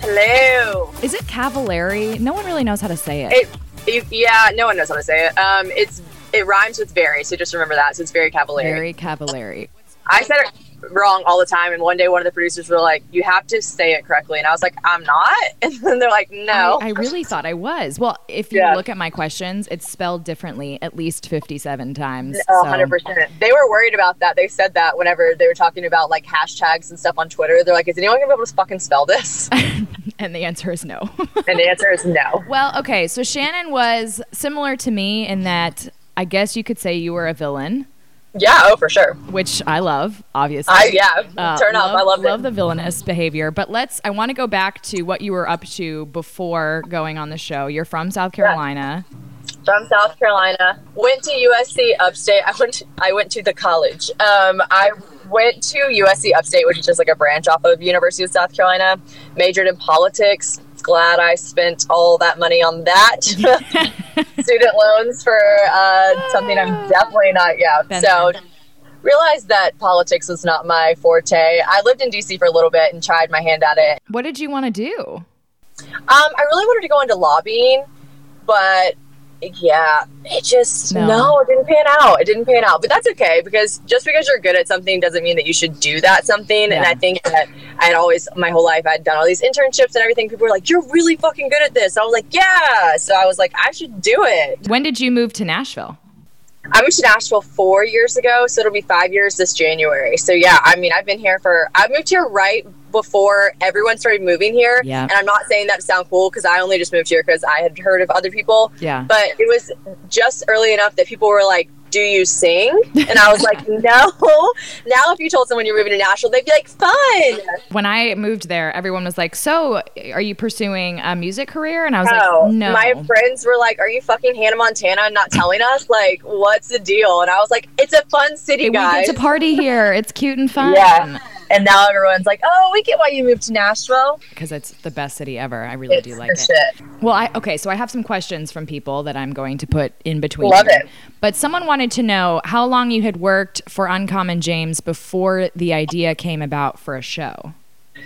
Hello. Is it Cavallari? No one really knows how to say it. It, it- yeah, no one knows how to say it. Um, it's it rhymes with very, so just remember that. So it's very cavalier. Very Cavallari. I said it wrong all the time, and one day one of the producers were like, "You have to say it correctly," and I was like, "I'm not," and then they're like, "No." I, I really thought I was. Well, if you Yeah. look at my questions, it's spelled differently at least 57 times. Oh, so- 100%. They were worried about that. They said that whenever they were talking about like hashtags and stuff on Twitter. They're like, is anyone to be able to fucking spell this? And the answer is no. and the answer is no. well, okay. So Shannon was similar to me in that I guess you could say you were a villain, Yeah, oh, for sure. which I love, obviously. I, yeah, Uh, turn up. I love, love it. the villainous behavior. But let's. I want to go back to what you were up to before going on the show. You're from South Carolina. from South Carolina. Went to USC Upstate. I went. To, I went to the college. Um, I went to USC Upstate, which is just like a branch off of University of South Carolina. Majored in politics. Glad I spent all that money on that. Student loans for uh, something I'm definitely not. Yeah. So. Realized that politics was not my forte. I lived in DC for a little bit and tried my hand at it. What did you want to do? Um, I really wanted to go into lobbying, but yeah, it just No. no. it didn't pan out. It didn't pan out, but that's okay because just because you're good at something doesn't mean that you should do that something. And I think that I had always my whole life I'd done all these internships and everything. People were like, "You're really fucking good at this." I was like, "Yeah." So I was like, "I should do it." When did you move to Nashville? I moved to Nashville four years ago, so it'll be five years this January. So yeah, I mean, I've been here for I moved here right before everyone started moving here. Yeah. And I'm not saying that to sound cool because I only just moved here because I had heard of other people. Yeah. But it was just early enough that people were like, "Do you sing?" And I was like, "No." Now, if you told someone you're moving to Nashville, they'd be like, "Fun." When I moved there, everyone was like, "So, are you pursuing a music career?" And I was No, like, "No." my friends were like, "Are you fucking Hannah Montana and not telling us? Like, what's the deal?" And I was like, "It's a fun city, Hey, we get to party here. It's cute and fun. Yeah. And now everyone's like, "Oh, we get why you moved to Nashville." Because it's the best city ever. I really do like it. shit. Well, I okay, so I have some questions from people that I'm going to put in between. Love here. it. But someone wanted to know how long you had worked for Uncommon James before the idea came about for a show.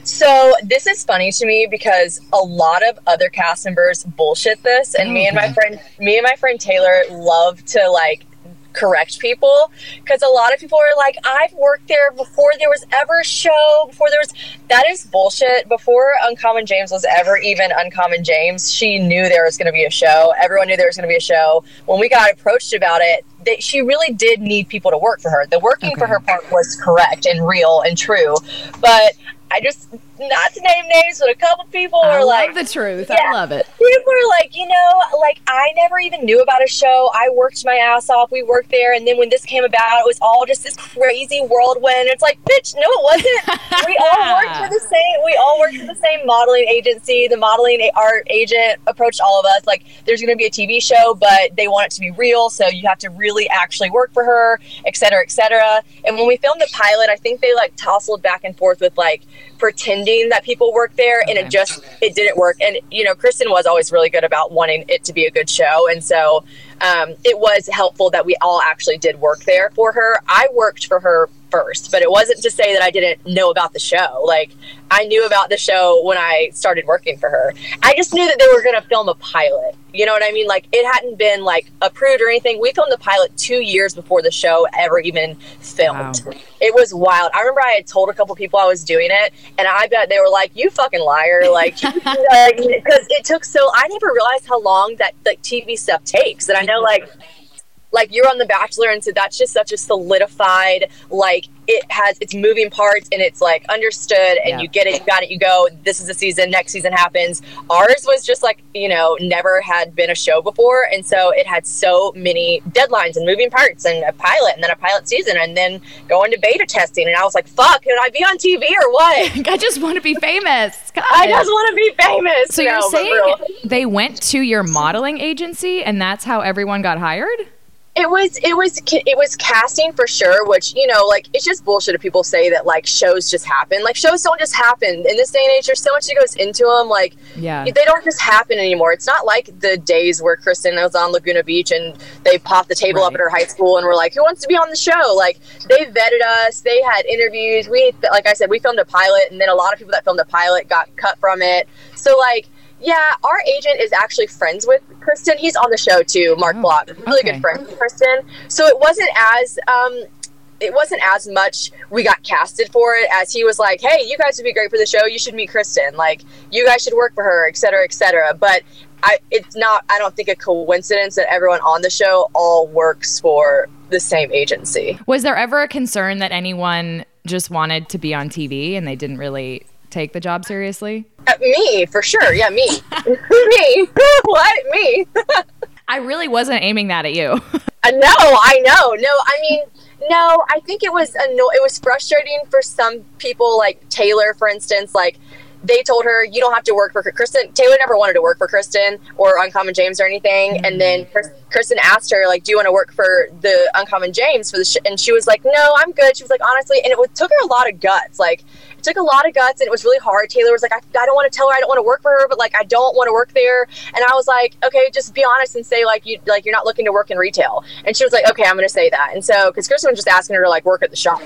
So this is funny to me because a lot of other cast members bullshit this, and me and my oh, friend, me and my friend Taylor love to like correct people because a lot of people are like, I've worked there before there was ever a show, before there was that is bullshit. Before Uncommon James was ever even Uncommon James, she knew there was going to be a show. Everyone knew there was going to be a show. When we got approached about it, they, she really did need people to work for her. The working for her part was correct and real and true, but. I just not to name names, but a couple people I were love like, the truth. Yeah. I love it. people are like, you know, like I never even knew about a show. I worked my ass off. We worked there, and then when this came about, it was all just this crazy whirlwind. It's like, bitch, no, it wasn't. we all worked for the same. We all worked for the same modeling agency. The modeling art agent approached all of us. Like, there's going to be a TV show, but they want it to be real, so you have to really actually work for her, et cetera, et cetera. And when we filmed the pilot, I think they like tousled back and forth with like pretending that people work there, and Okay. it just it didn't work. And you know, Kristin was always really good about wanting it to be a good show, and so um, it was helpful that we all actually did work there for her. I worked for her first, but it wasn't to say that I didn't know about the show. Like I knew about the show when I started working for her. I just knew that they were going to film a pilot. You know what I mean? Like it hadn't been like approved or anything. We filmed the pilot two years before the show ever even filmed. Wow. It was wild. I remember I had told a couple people I was doing it, and I bet they were like, "You fucking liar!" Like, because it took so. I never realized how long that like TV stuff takes, and I know like like you're on The Bachelor, and so that's just such a solidified like it has it's moving parts and it's like understood and Yeah. you get it, you got it, you go. This is the season. Next season happens. Ours was just like you know never had been a show before, and so it had so many deadlines and moving parts and a pilot and then a pilot season and then going to beta testing. And I was like, fuck, can I be on TV or what? I just want to be famous. God. I just want to be famous. so No, you're saying they went to your modeling agency and that's how everyone got hired? It was it was it was casting for sure, which you know, like it's just bullshit if people say that like shows just happen. Like shows don't just happen in this day and age. There's so much that goes into them. Like Yeah. they don't just happen anymore. It's not like the days where Kristin was on Laguna Beach and they popped the table up at her high school and were like, "Who wants to be on the show?" Like they vetted us. They had interviews. We, like I said, we filmed a pilot, and then a lot of people that filmed a pilot got cut from it. So like. Yeah, our agent is actually friends with Kristin. He's on the show too, Mark Oh, Block. Really okay. good friend with Kristin. So it wasn't as um it wasn't as much we got casted for it as he was like, Hey, you guys would be great for the show, you should meet Kristin. Like you guys should work for her, et cetera, et cetera. But I it's not I don't think a coincidence that everyone on the show all works for the same agency. Was there ever a concern that anyone just wanted to be on TV and they didn't really take the job seriously? Uh, me, for sure. Yeah, me. me. what? Me. I really wasn't aiming that at you. Uh, no, I know. No, I mean, no. I think it was anno- It was frustrating for some people, like Taylor, for instance. Like they told her, "You don't have to work for Kristin." Taylor never wanted to work for Kristin or Uncommon James or anything. And then Kristin asked her, "Like, do you want to work for the Uncommon James for the?" Sh-? And she was like, "No, I'm good." She was like, "Honestly," and it took her a lot of guts. Like took a lot of guts, and it was really hard. Taylor was like, I, I don't want to tell her I don't want to work for her, but like I don't want to work there. And I was like, okay, just be honest and say like you like you're not looking to work in retail. And she was like, okay, I'm going to say that. And so because Kristin was just asking her to like work at the shop.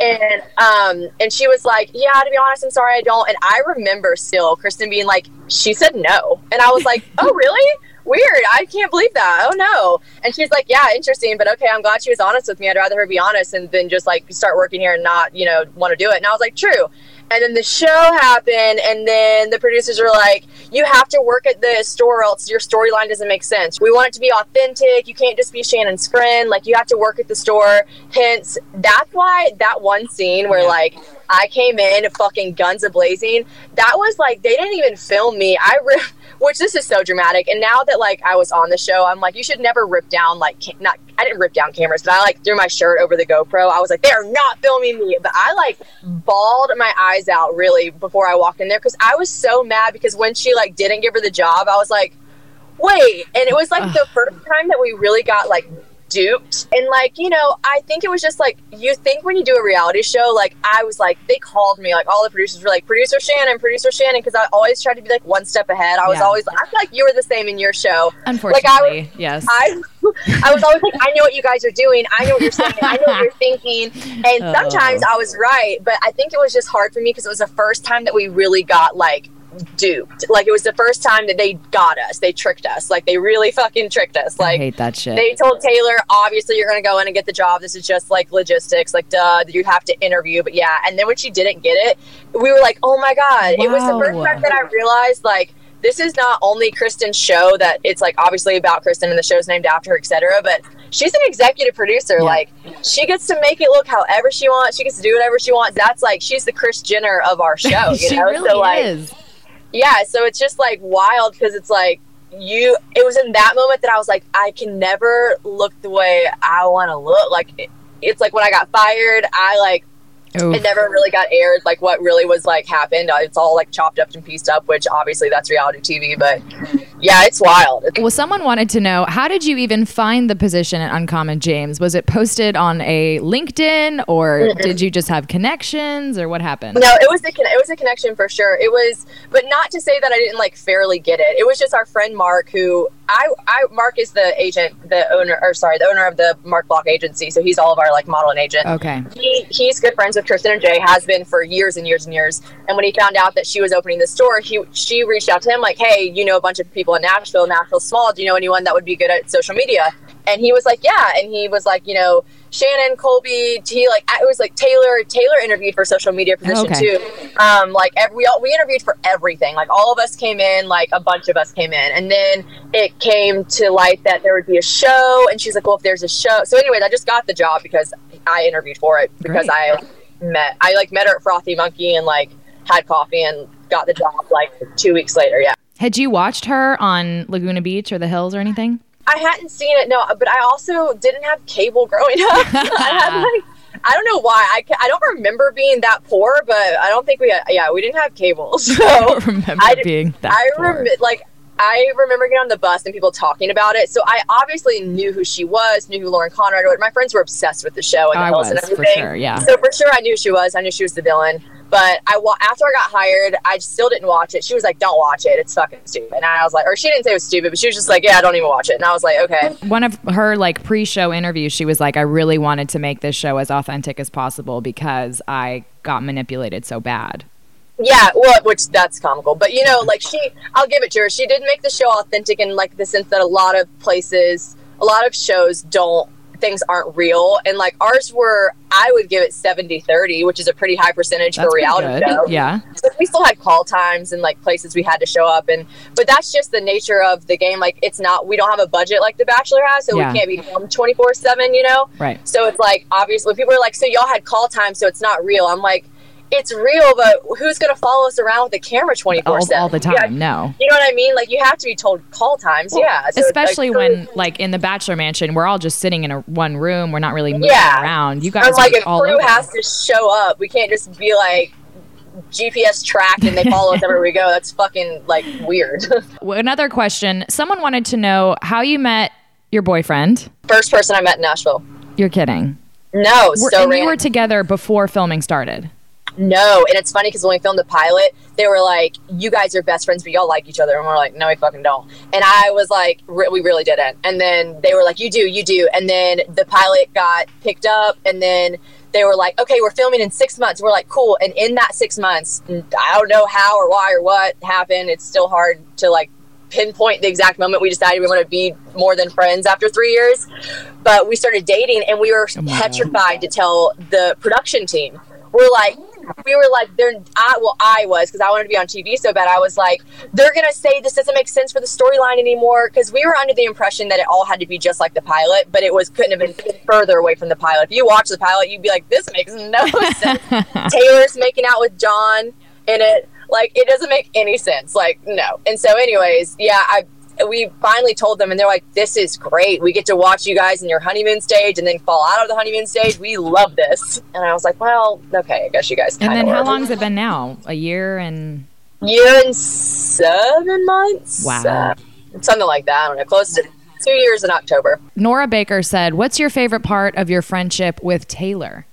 And um and she was like, yeah, to be honest, I'm sorry, I don't. And I remember still Kristin being like, she said no, and I was like, oh really? Weird. I can't believe that. Oh no. And she's like, yeah, interesting, but okay, I'm glad she was honest with me. I'd rather her be honest and then just like start working here and not, you know, want to do it. And I was like, true. And then the show happened, and then the producers were like, You have to work at the store, or else your storyline doesn't make sense. We want it to be authentic. You can't just be Shannon's friend. Like, you have to work at the store. Hence, that's why that one scene where, like, I came in fucking guns a blazing, that was like, they didn't even film me. I re- which this is so dramatic. And now that like I was on the show, I'm like, you should never rip down like not. I didn't rip down cameras, but I like threw my shirt over the GoPro. I was like, they are not filming me. But I like bawled my eyes out really before I walked in there because I was so mad because when she like didn't give her the job, I was like, wait. And it was like the first time that we really got like duped. And like, you know, I think it was just like you think when you do a reality show, like I was like they called me, like all the producers were like, Producer Shannon, producer Shannon, because I always tried to be like one step ahead. I was Yeah. always I feel like you were the same in your show. Unfortunately, yes. I I was always like, I know what you guys are doing. I know what you're saying. I know what you're thinking. And Oh. sometimes I was right, but I think it was just hard for me because it was the first time that we really got like duped. Like it was the first time that they got us. They tricked us. Like they really fucking tricked us. I Like hate that shit. they told Taylor, obviously you're going to go in and get the job. This is just like logistics. Like, duh, you have to interview. But yeah. And then when she didn't get it, we were like, oh my God. It was the first time that I realized, like, this is not only Kristin's show that it's like obviously about Kristin and the show's named after her, etc. But she's an executive producer. Yeah. Like she gets to make it look however she wants. She gets to do whatever she wants. That's like she's the Kris Jenner of our show. You she know? really so like is. Yeah so it's just like wild because it's like you it was in that moment that i was like i can never look the way i want to look like it, it's like when i got fired i like Oof. it never really got aired like what really was like happened it's all like chopped up and pieced up which obviously that's reality tv but yeah it's wild Well, someone wanted to know how did you even find the position at Uncommon James? Was it posted on a LinkedIn or did you just have connections or what happened? No, it was a con- it was a connection for sure. It was, but not to say that I didn't like fairly get it. It was just our friend Mark, who I, I Mark is the agent, the owner, or sorry, the owner of the Mark Block agency. So he's all of our like modeling agent. Okay. He, he's good friends with Kristin and Jay, has been for years and years and years. And when he found out that she was opening the store, he she reached out to him like, "Hey, you know a bunch of people in Nashville. Nashville's small. Do you know anyone that would be good at social media?" And he was like, "Yeah." And he was like, you know, Shannon, Colby, he like it was like Taylor. Taylor interviewed for social media position Okay. too. Um, like every, we all we interviewed for everything. Like all of us came in, like a bunch of us came in, and then it came to light that there would be a show. And she's like, "Well, if there's a show." So, anyways, I just got the job because I interviewed for it because Great. I met I like met her at Frothy Monkey and like had coffee and got the job like two weeks later. Yeah. Had you watched her on Laguna Beach or the Hills or anything? I hadn't seen it, no, but I also didn't have cable growing up. I had like, I don't know why. I, I don't remember being that poor, but I don't think we had, yeah, we didn't have cable. So I don't remember I being that I poor. remember, like, I remember getting on the bus and people talking about it. So I obviously knew who she was, knew who Lauren Conrad was. My friends were obsessed with the show and the I Hills and was, for everything. sure, yeah. So for sure, I knew she was. I knew she was the villain. But I after I got hired, I still didn't watch it. She was like, "Don't watch it. It's fucking stupid." And I was like, or she didn't say it was stupid, but she was just like, "Yeah, I don't even watch it." And I was like, "Okay." One of her like pre-show interviews, she was like, "I really wanted to make this show as authentic as possible because I got manipulated so bad." Yeah, well, which that's comical, but you know, like she, I'll give it to her. She did make the show authentic in like the sense that a lot of places, a lot of shows don't, things aren't real. And like ours were, I would give it 70 30, which is a pretty high percentage That's for reality show. Yeah. So we still had call times and like places we had to show up. And, but that's just the nature of the game. Like it's not, we don't have a budget like The Bachelor has, so Yeah. we can't be filmed 24 7, you know? Right. So it's like obviously people are like, so y'all had call time, so it's not real. I'm like, it's real, but who's gonna follow us around with a camera 24 All, 7 all the time. No. You know what I mean? Like you have to be told call times. yeah. So like, Especially so- when, like, in the Bachelor Mansion, we're all just sitting in a one room. We're not really moving Yeah. around. You guys like, all crew has to show up, we can't just be like GPS tracked and they follow us everywhere we go. That's fucking like weird. Another question: Someone wanted to know how you met your boyfriend. First person I met in Nashville. You're kidding. No, We're- so and random. were together before filming started. No, and it's funny because when we filmed the pilot, they were like, "You guys are best friends, but y'all like each other," and we're like, "No, we fucking don't." And I was like, re- "We really didn't." And then they were like, "You do, you do." And then the pilot got picked up, and then they were like, "Okay, we're filming in six months." We're like, "Cool." And in that six months, I don't know how or why or what happened. It's still hard to like pinpoint the exact moment we decided we want to be more than friends after three years. But we started dating, and we were oh God. petrified to tell the production team. We're like, we were like, they're. I well, I was because I wanted to be on TV so bad. I was like, they're gonna say this doesn't make sense for the storyline anymore because we were under the impression that it all had to be just like the pilot, but it was couldn't have been further away from the pilot. If you watch the pilot, you'd be like, this makes no sense. Taylor's making out with John in it. Like it doesn't make any sense. Like no. And so, anyways, yeah, I we finally told them, and they're like, "This is great. We get to watch you guys in your honeymoon stage, and then fall out of the honeymoon stage. We love this." And I was like, "Well, okay, I guess you guys." And then how were." long has it been now? A year and Year and seven months. Wow. Uh, something like that. I don't know. Close to two years in October. Nora Baker said, "What's your favorite part of your friendship with Taylor?"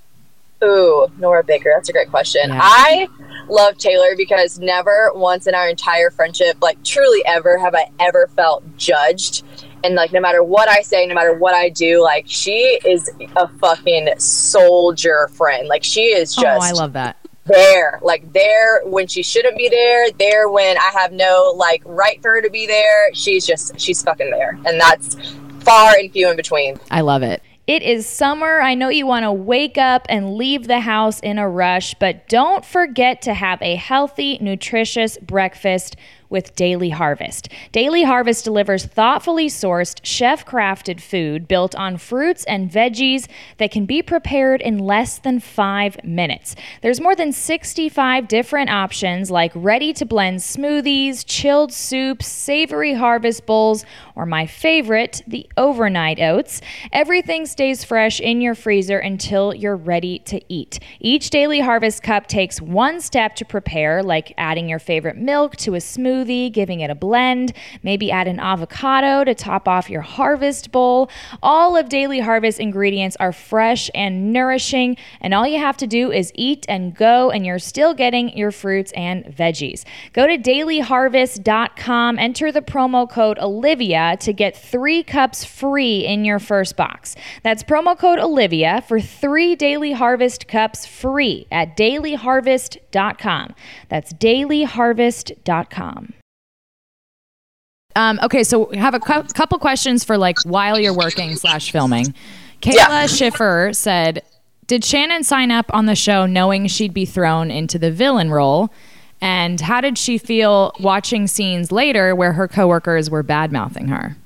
Ooh, Nora Baker. That's a great question. Yeah. I love Taylor because never once in our entire friendship, like truly ever, have I ever felt judged. And like, no matter what I say, no matter what I do, like, she is a fucking soldier friend. Like, she is just oh, I love that. there, like there when she shouldn't be there, there when I have no like right for her to be there. She's just she's fucking there, and that's far and few in between. I love it. It is summer. I know you want to wake up and leave the house in a rush, but don't forget to have a healthy, nutritious breakfast with Daily Harvest. Daily Harvest delivers thoughtfully sourced, chef crafted food built on fruits and veggies that can be prepared in less than five minutes. There's more than 65 different options like ready to blend smoothies, chilled soups, savory harvest bowls, or my favorite, the overnight oats. Everything stays fresh in your freezer until you're ready to eat. Each Daily Harvest cup takes one step to prepare, like adding your favorite milk to a smoothie, giving it a blend, maybe add an avocado to top off your harvest bowl. All of Daily Harvest ingredients are fresh and nourishing, and all you have to do is eat and go, and you're still getting your fruits and veggies. Go to dailyharvest.com, enter the promo code Olivia to get three cups free in your first box. That's promo code Olivia for three Daily Harvest cups free at dailyharvest.com. That's dailyharvest.com. Um, okay, so we have a cou- couple questions for like while you're working slash filming. Kayla Yeah. Schiffer said, "Did Shannon sign up on the show knowing she'd be thrown into the villain role?" And how did she feel watching scenes later where her coworkers were bad mouthing her?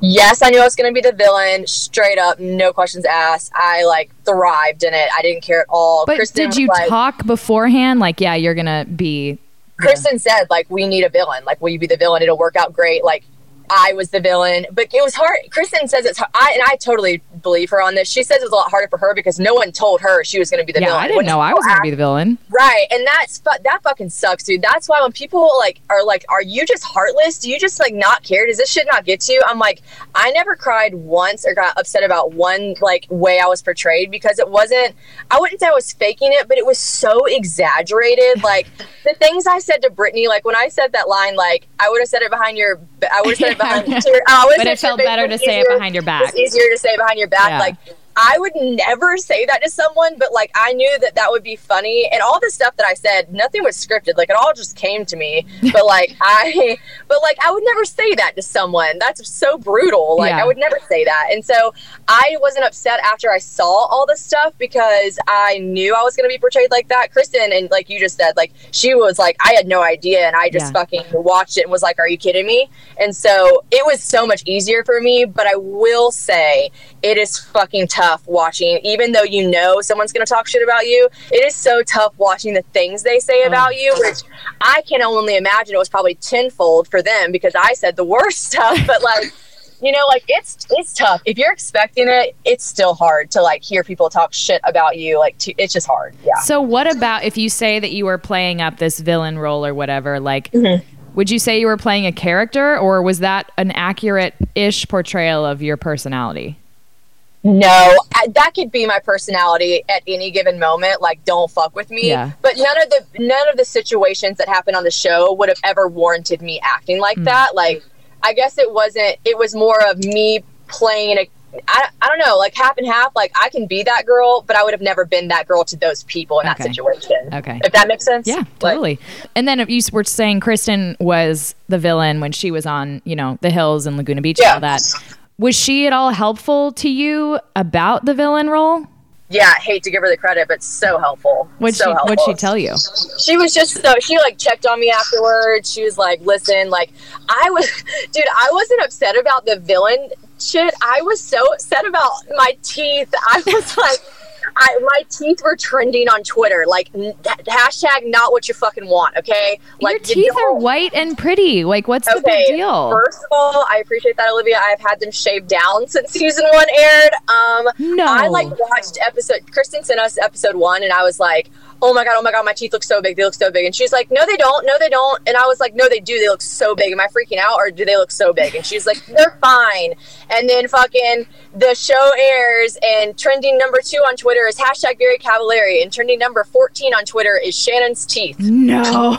Yes, I knew I was going to be the villain, straight up, no questions asked. I like thrived in it. I didn't care at all. But Kristen did you like, talk beforehand? Like, yeah, you're gonna be. Kristin said, like, we need a villain. Like, will you be the villain? It'll work out great. Like, I was the villain, but it was hard. Kristin says it's. I and I totally believe her on this. She says it was a lot harder for her because no one told her she was going to be the Yeah, villain. I didn't When know I was gonna be the villain. Right, and that's that fucking sucks, dude. That's why when people like are like, "Are you just heartless? Do you just like not care? Does this shit not get to you?" I'm like, I never cried once or got upset about one like way I was portrayed because it wasn't. I wouldn't say I was faking it, but it was so exaggerated. Like the things I said to Brittany, like when I said that line, like I would have said it behind your, I would have said it behind. your, uh, I would've But it felt better to say it behind your back. It's easier to say behind your back, Yeah. like. I would never say that to someone, but like I knew that that would be funny, and all the stuff that I said, nothing was scripted. Like it all just came to me. But like I, but like I would never say that to someone. That's so brutal. Like Yeah. I would never say that. And so I wasn't upset after I saw all this stuff because I knew I was going to be portrayed like that. Kristin and like you just said, like she was like I had no idea, and I just Yeah. fucking watched it and was like, "Are you kidding me?" And so it was so much easier for me. But I will say it is fucking tough watching, even though you know someone's going to talk shit about you. It is so tough watching the things they say about you, which I can only imagine it was probably tenfold for them because I said the worst stuff. But like, you know, like it's it's tough. If you're expecting it, it's still hard to like hear people talk shit about you. Like, to, it's just hard. Yeah. So, what about if you say that you were playing up this villain role or whatever? Like, Mm-hmm. would you say you were playing a character, or was that an accurate-ish portrayal of your personality? No, I, that could be my personality at any given moment. Like, don't fuck with me. Yeah. But none of the none of the situations that happened on the show would have ever warranted me acting like hmm. that. Like, I guess it wasn't. It was more of me playing a. I, I don't know, like half and half. Like I can be that girl, but I would have never been that girl to those people in Okay. that situation. Okay. If that makes sense. Yeah, Like, totally. and then if you were saying Kristin was the villain when she was on, you know, the hills and Laguna Beach and all that. Was she at all helpful to you about the villain role? yeah, I hate to give her the credit, but so helpful. What'd so she helpful. What'd she tell you? she was just so she like checked on me afterwards. She was like, "Listen, like I was, dude, I wasn't upset about the villain shit. I was so upset about my teeth. I was like." I, my teeth were trending on Twitter, like n- hashtag not what you fucking want. Okay, like Your you teeth are white and pretty. Like, what's the Okay, big deal? first of all, I appreciate that, Olivia. I've had them shaved down since season one aired. Um, No. I like watched episode. Kristin sent us episode one, and I was like, "Oh my god, oh my god, my teeth look so big. They look so big." And she's like, "No, they don't. No, they don't." And I was like, "No, they do. They look so big. Am I freaking out, or do they look so big?" And she's like, "They're fine." And then fucking the show airs, and trending number two on Twitter is hashtag Very Cavallari, and trending number fourteen on Twitter is Shannon's teeth. no.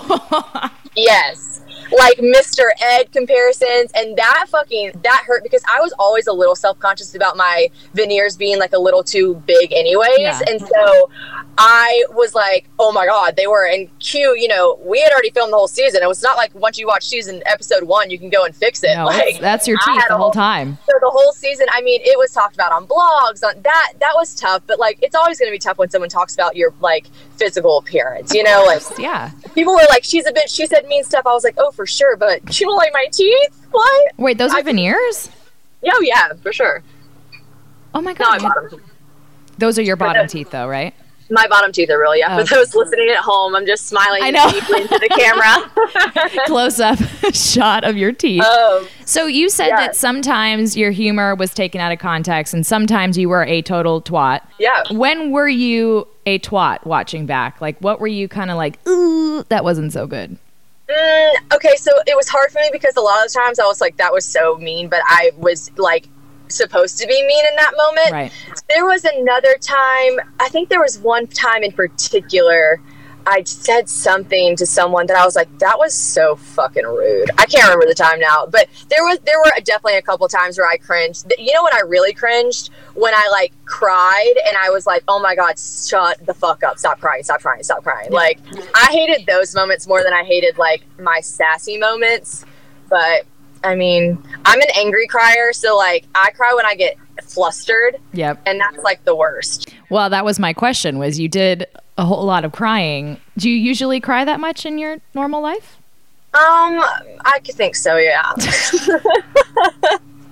Yes. Like Mr. Ed comparisons and that fucking that hurt because I was always a little self-conscious about my veneers being like a little too big anyways. Yeah. And so I was like, oh my God, they were and Q, you know, we had already filmed the whole season. It was not like once you watch season episode one, you can go and fix it. no, like that's, that's your teeth the whole time. so the whole season, I mean, it was talked about on blogs. On that, that was tough. But like, it's always going to be tough when someone talks about your like physical appearance. You know, like Yeah. people were like, "She's a bitch." She said mean stuff. I was like, "Oh, for sure," but she don't like my teeth. What? Wait, those are veneers? Oh yeah, for sure. Oh my No, god. bottom, Those are your bottom the- teeth, though, right? my bottom teeth are real. Yeah, Oh, for those listening at home, I'm just smiling I know. deeply into the camera. Close up shot of your teeth. um, So you said Yeah. that sometimes your humor was taken out of context and sometimes you were a total twat. yeah. When were you a twat watching back? Like what were you kind of like, ooh, that wasn't so good. Mm, okay, so it was hard for me because a lot of the times I was like, "That was so mean," but I was like supposed to be mean in that moment. Right. There was another time, I think there was one time in particular, I said something to someone that I was like, that was so fucking rude. I can't remember the time now, but there was there were definitely a couple times where I cringed. You know when I really cringed? When I like cried and I was like, "Oh my god, shut the fuck up. Stop crying. Stop crying. Stop crying." Like I hated those moments more than I hated like my sassy moments. But I mean, I'm an angry crier, so like I cry when I get flustered Yep. and that's like the worst. Well, that was my question was you did a whole lot of crying. Do you usually cry that much in your normal life? Um, I could think so, yeah.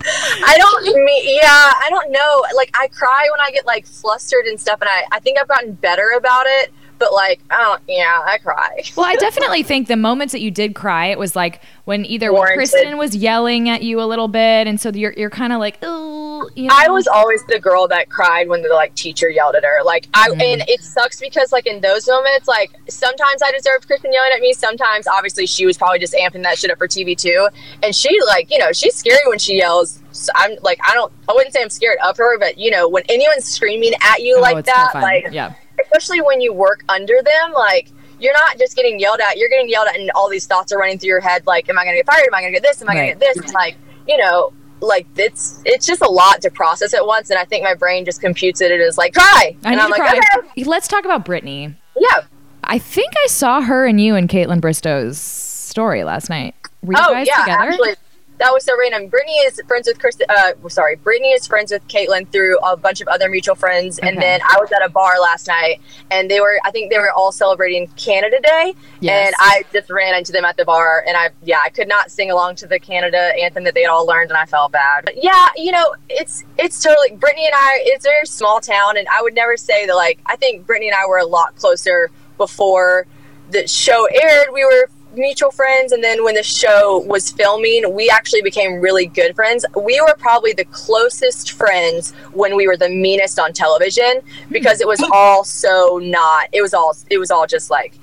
I don't me yeah, I don't know. Like I cry when I get like flustered and stuff and I, I think I've gotten better about it. But like, I don't yeah, I cry. Well, I definitely think the moments that you did cry, it was like when either when Warranted. Kristin was yelling at you a little bit, and so you're you're kind of like, oh, you know? I was always the girl that cried when the like teacher yelled at her. Like I mm-hmm. and it sucks because like in those moments, like sometimes I deserved Kristin yelling at me. Sometimes obviously she was probably just amping that shit up for TV too. And she like, you know, she's scary when she yells. So I'm like I don't I wouldn't say I'm scared of her, but you know, when anyone's screaming at you Oh, like that, like yeah. Especially when you work under them, like you're not just getting yelled at, you're getting yelled at and all these thoughts are running through your head like, Am I gonna get fired? Am I gonna get this? Am I Right. gonna get this? And like, you know, like it's it's just a lot to process at once and I think my brain just computes it as like cry. I and I'm like, cry. okay. Let's talk about Brittany. Yeah. I think I saw her and you and Kaitlyn Bristowe's story last night. Were you oh guys yeah, together? actually that was so random. Brittany is friends with Kristin. Uh, sorry, Brittany is friends with Kaitlyn through a bunch of other mutual friends. And then I was at a bar last night, and they were. I think they were all celebrating Canada Day, Yes. and I just ran into them at the bar, and I yeah, I could not sing along to the Canada anthem that they had all learned, and I felt bad. But yeah, you know, it's it's totally Brittany and I. It's a very small town, and I would never say that. Like, I think Brittany and I were a lot closer before the show aired. We were mutual friends and then when the show was filming we actually became really good friends. We were probably the closest friends when we were the meanest on television because it was hmm. all so not it was all it was all just like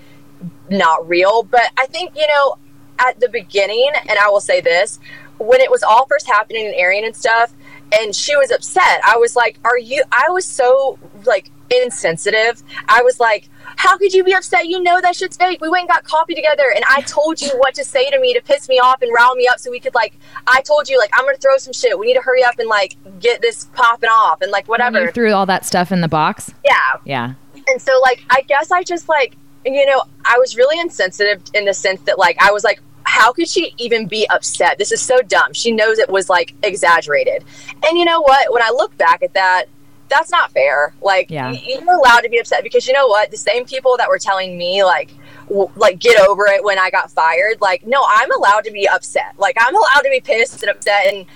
not real. But i think you know at the beginning and i will say this when it was all first happening and airing and stuff and she was upset i was like are you i was so like insensitive i was like how could you be upset you know that shit's fake we went and got coffee together and i told you what to say to me to piss me off and rile me up so we could like i told you like i'm gonna throw some shit we need to hurry up and like get this popping off and like whatever You threw all that stuff in the box. yeah Yeah. and so like I guess I just like you know, I was really insensitive in the sense that like I was like how could she even be upset? This is so dumb. She knows it was like exaggerated. And you know what? When I look back at that, that's not fair. Like Yeah. you're allowed to be upset because you know what? The same people that were telling me like w- like get over it when I got fired, like no, I'm allowed to be upset. Like I'm allowed to be pissed and upset and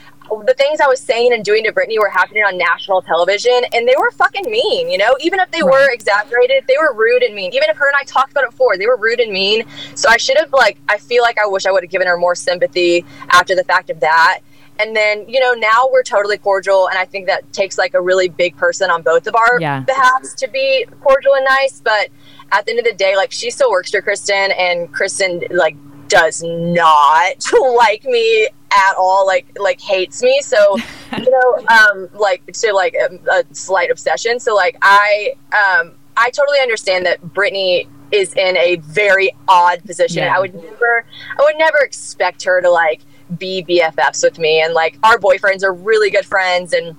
the things I was saying and doing to Brittany were happening on national television, and they were fucking mean. You know, even if they were exaggerated, they were rude and mean. Even if her and I talked about it before, they were rude and mean. So I should have like, I feel like I wish I would have given her more sympathy after the fact of that. And then, you know, now we're totally cordial, and I think that takes like a really big person on both of our Yeah. behalves to be cordial and nice. But at the end of the day, like she still works for Kristin, and Kristin like does not like me at all like like hates me so you know um like to like a, a slight obsession so like i um i totally understand that brittany is in a very odd position Yeah. i would never i would never expect her to like be bffs with me. And like our boyfriends are really good friends. And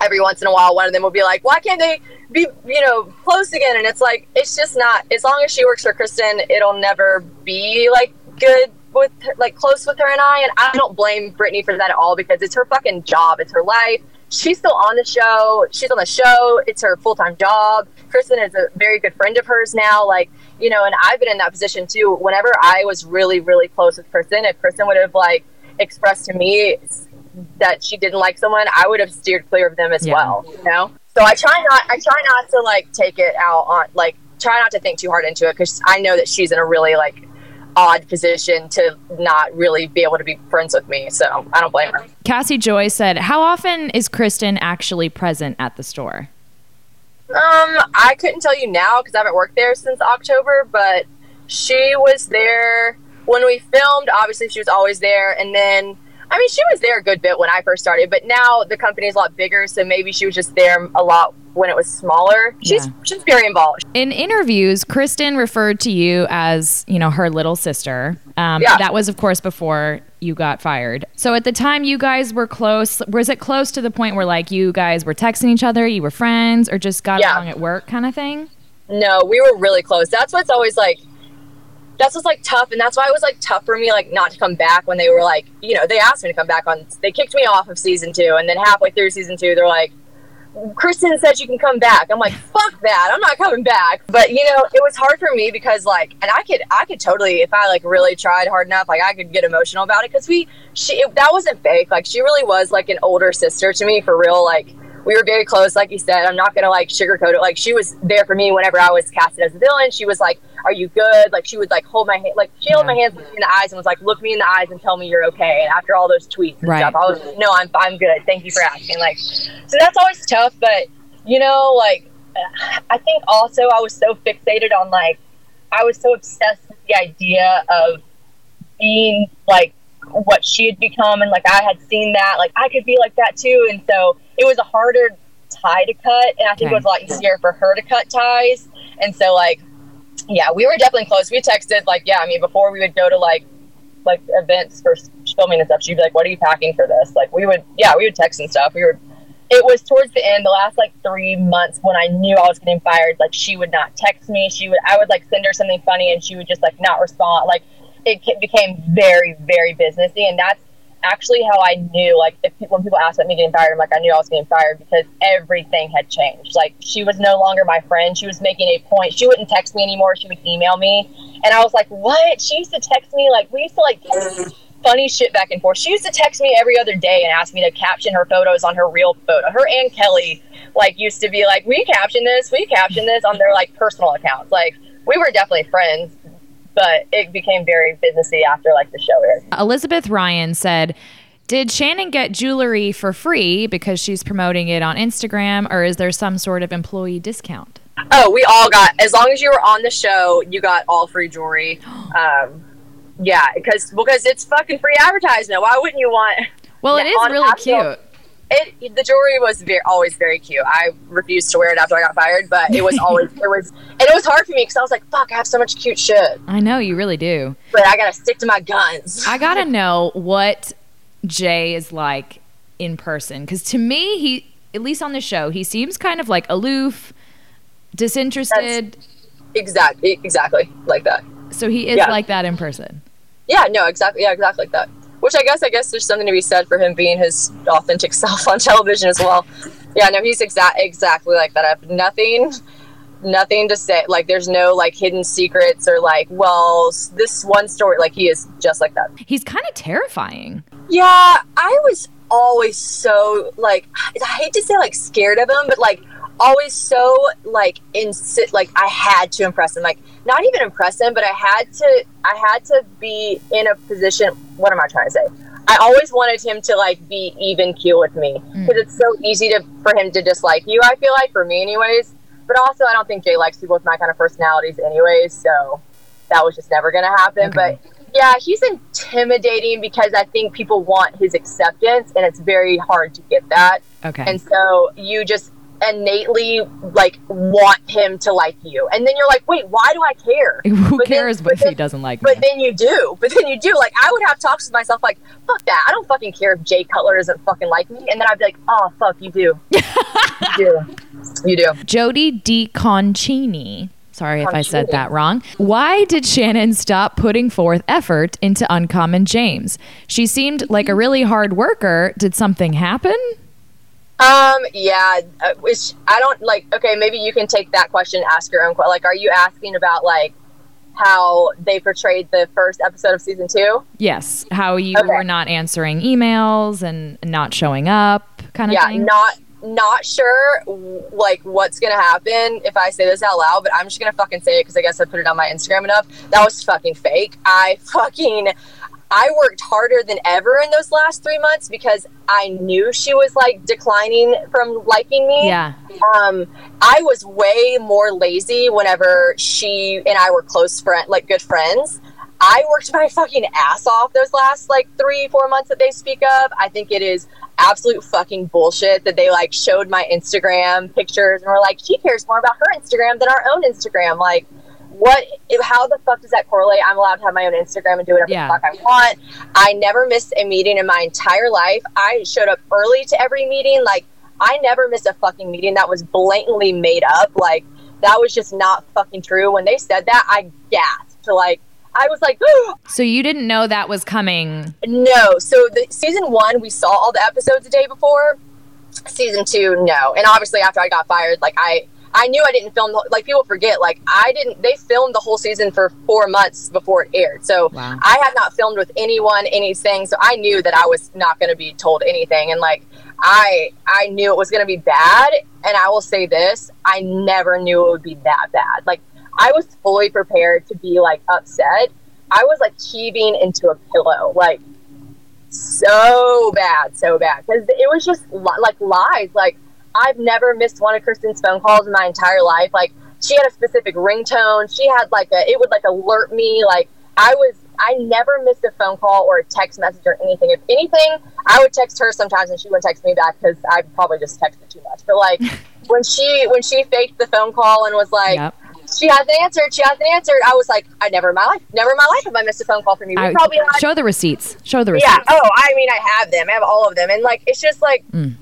every once in a while one of them will be like why can't they be you know close again? And it's like it's just not as long as she works for kristin it'll never be like good with her, like close with her and i. And i don't blame brittany for that at all because it's her fucking job. It's her life. She's still on the show. She's on the show. It's her full-time job. Kristin is a very good friend of hers now. Like you know and i've been in that position too. Whenever i was really really close with kristin if kristin would have like expressed to me that she didn't like someone, I would have steered clear of them as Yeah. well. You know, so I try not, I try not to like take it out on like try not to think too hard into it because I know that she's in a really like odd position to not really be able to be friends with me. So I don't blame her. Cassie Joy said, How often is Kristin actually present at the store? Um, I couldn't tell you now because I haven't worked there since October, but she was there when we filmed. Obviously, she was always there, and then I mean, she was there a good bit when I first started, but now the company is a lot bigger, so maybe she was just there a lot when it was smaller. She's Yeah. she's very involved. In interviews, Kristin referred to you as, you know, her little sister. Um, Yeah. That was, of course, before you got fired. So at the time you guys were close, was it close to the point where, like, you guys were texting each other, you were friends, or just got Yeah. along at work kind of thing? No, we were really close. That's what's always like. That's what's like tough, and that's why it was like tough for me, like not to come back when they were like, you know, they asked me to come back on. They kicked me off of season two, and then halfway through season two, they're like, Kristin said you can come back. I'm like, fuck that. I'm not coming back. But you know, it was hard for me because like, and I could, I could totally, if I like really tried hard enough, like I could get emotional about it because we, she, it, that wasn't fake. Like she really was like an older sister to me for real. Like we were very close, like you said. I'm not gonna like sugarcoat it. Like she was there for me whenever I was casted as a villain. She was like, "Are you good?" Like she would like hold my hand, like she held my hands in the eyes and was like, "Look me in the eyes and tell me you're okay." And after all those tweets and Right. stuff, I was, "No, I'm I'm good. Thank you for asking." Like, so that's always tough, but you know, like I think also I was so fixated on like I was so obsessed with the idea of being like what she had become and like I had seen that like I could be like that too and so it was a harder tie to cut and I think Okay. it was a lot easier for her to cut ties and so like yeah we were definitely close we texted like yeah I mean before we would go to like like events for filming and stuff she'd be like what are you packing for this like we would yeah we would text and stuff we were it was towards the end, the last like three months when I knew I was getting fired. Like she would not text me. She would, I would like send her something funny, and she would just like not respond. Like it became very, very businessy, and that's actually how I knew. Like if people, when people asked about me getting fired, I'm like I knew I was getting fired because everything had changed. Like she was no longer my friend. She was making a point. She wouldn't text me anymore. She would email me, and I was like, what? She used to text me like we used to like funny shit back and forth. She used to text me every other day and ask me to caption her photos on her real photo. Her and Kelly like used to be like, "We caption this, we caption this" on their like personal accounts. Like we were definitely friends, but it became very businessy after like the show aired. Elizabeth Ryan said, Did Shannon get jewelry for free because she's promoting it on Instagram, or is there some sort of employee discount? Oh, we all got as long as you were on the show, you got all free jewelry. Um, yeah, because because it's fucking free advertisement. Why wouldn't you want? Well, it Yeah, is really actual- cute. It the jewelry was very, always very cute. I refused to wear it after I got fired, but it was always it was and it was hard for me because I was like, "Fuck, I have so much cute shit," I know you really do. but I gotta stick to my guns. I gotta know what Jay is like in person because to me, he at least on the show, he seems kind of like aloof, disinterested. exactly, exactly like that. so he is yeah. like that in person. Yeah, no, exactly, yeah, exactly like that. Which I guess I guess there's something to be said for him being his authentic self on television as well. Yeah, no, he's exact exactly like that. I have nothing, nothing to say. Like, there's no like hidden secrets or like, well, this one story. Like, he is just like that. He's kind of terrifying. Yeah, I was always so like I hate to say like scared of him, but like always so like in like I had to impress him. Like not even impress him, but I had to I had to be in a position what am I trying to say? I always wanted him to like be even keel with me mm. because it's so easy to for him to dislike you. I feel like for me, anyways. But also, I don't think Jay likes people with my kind of personalities, anyways. So that was just never gonna happen. Okay. But yeah, he's intimidating because I think people want his acceptance, and it's very hard to get that. Okay. And so you just innately like want him to like you, and then you're like, wait, why do I care? Who But then- cares but if he doesn't like me? But then you do. But then you do. Like I would have talks with myself like, fuck that. I don't fucking care if Jay Cutler doesn't fucking like me. And then I'd be like, oh fuck, you do. you do. You do. Jody DiConcini. Sorry if I said that wrong. Why did Shannon stop putting forth effort into Uncommon James? She seemed like a really hard worker. Did something happen? Um, yeah, uh, which I don't like. Okay, maybe you can take that question, ask your own question. Like, are you asking about like how they portrayed the first episode of season two? Yes. How you Okay. were not answering emails and not showing up, kind of Yeah, thing? not not sure like what's gonna happen if I say this out loud, but I'm just gonna fucking say it because I guess I put it on my Instagram enough. That was fucking fake. I fucking I worked harder than ever in those last three months because I knew she was like declining from liking me. yeah. um i was way more lazy whenever she and i were close friend like good friends i worked my fucking ass off those last like three four months that they speak of i think it is absolute fucking bullshit that they like showed my instagram pictures and were like she cares more about her instagram than our own instagram like what how the fuck does that correlate i'm allowed to have my own instagram and do whatever Yeah. the fuck i want i never missed a meeting in my entire life i showed up early to every meeting like I never missed a fucking meeting that was blatantly made up. Like that was just not fucking true. When they said that, I gasped. To like I was like, So you didn't know that was coming. no. So the season one, we saw all the episodes the day before, season two, no. And obviously, after I got fired, like I, I knew I didn't film. The, like people forget, like I didn't. They filmed the whole season for four months before it aired, so Wow. I had not filmed with anyone anything. So I knew that I was not going to be told anything, and like I, I knew it was going to be bad. And I will say this: I never knew it would be that bad. Like I was fully prepared to be like upset. I was like heaving into a pillow, like so bad, so bad. Because it was just li- like lies. Like I've never missed one of Kristin's phone calls in my entire life. Like she had a specific ringtone. She had like a, it would like alert me. Like I was, I never missed a phone call or a text message or anything. If anything, I would text her sometimes and she wouldn't text me back because I probably just texted too much. But like when she, when she faked the phone call and was like, Yep. she hasn't answered, she hasn't answered. I was like, I never in my life, never in my life have I missed a phone call from you. We I- probably had show the receipts. Show the receipts. yeah. Oh, I mean, I have them. I have all of them, and like, it's just like Mm.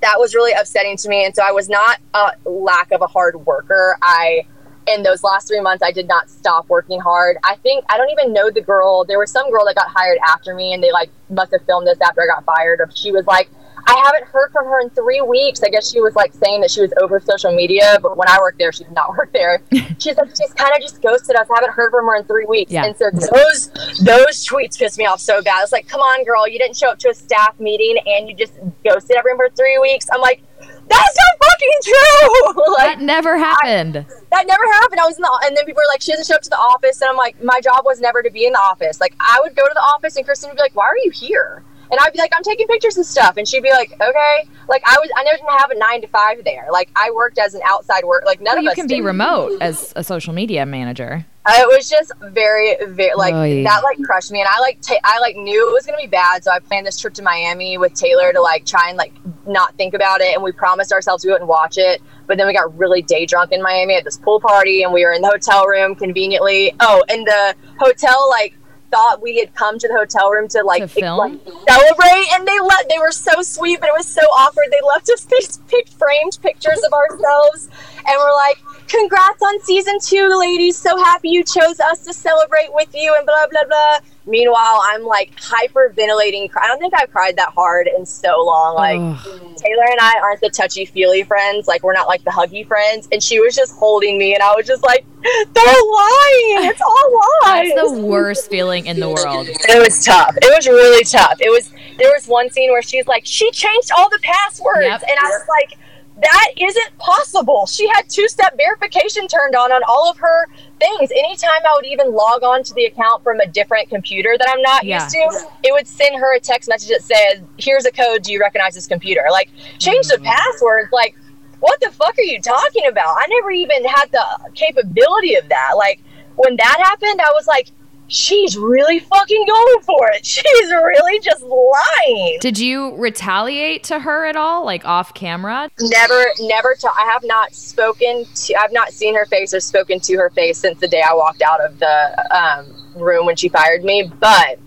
That was really upsetting to me. And so I was not a lack of a hard worker. I in those last three months, I did not stop working hard. I think I don't even know the girl. There was some girl that got hired after me, and they like must have filmed this after I got fired. Or she was like. I haven't heard from her in three weeks. I guess she was like saying that she was over social media, but when I worked there, she did not work there. She's like, she's kind of just ghosted us. I haven't heard from her in three weeks. Yeah. And so those those tweets pissed me off so bad. It's like, come on, girl, you didn't show up to a staff meeting and you just ghosted everyone for three weeks. I'm like, that's not fucking true. like That never happened. that never happened. I was in the, and then people were like, she doesn't show up to the office, and I'm like, my job was never to be in the office. Like, I would go to the office, and Kristin would be like, why are you here? And I'd be like, I'm taking pictures and stuff, and she'd be like, okay. Like, I was, I never didn't have a nine to five there. Like, I worked as an outside work. Like, none Well, of you us can did. be remote as a social media manager. It was just very, very like that. Like crushed me, and I like ta- I like knew it was gonna be bad, so I planned this trip to Miami with Taylor to like try and like not think about it, and we promised ourselves we wouldn't watch it. But then we got really day drunk in Miami at this pool party, and we were in the hotel room conveniently. Oh, and the hotel like thought we had come to the hotel room to like, To like celebrate, and they let they were so sweet, but it was so awkward. They left us these pic- framed pictures of ourselves, and we're like, "Congrats on season two, ladies! So happy you chose us to celebrate with you," and blah blah blah. Meanwhile, I'm like hyperventilating. I don't think I've cried that hard in so long. Like. Taylor and I aren't the touchy feely friends. Like we're not like the huggy friends. And she was just holding me, and I was just like, "They're lying. It's all lies." That's the worst feeling in the world. It was tough. It was really tough. It was. There was one scene where she's like, she changed all the passwords, Yep. and I was like, that isn't possible. She had two-step verification turned on on all of her things. Anytime I would even log on to the account from a different computer that I'm not Yeah. used to, it would send her a text message that says, "Here's a code. Do you recognize this computer?" Like, change the mm-hmm. password. Like, what the fuck are you talking about? I never even had the capability of that. Like, when that happened, I was like, she's really fucking going for it. She's really just lying. Did you retaliate to her at all, like off camera? Never, never. To, I have not spoken to. I've not seen her face or spoken to her face since the day I walked out of the um, room when she fired me. But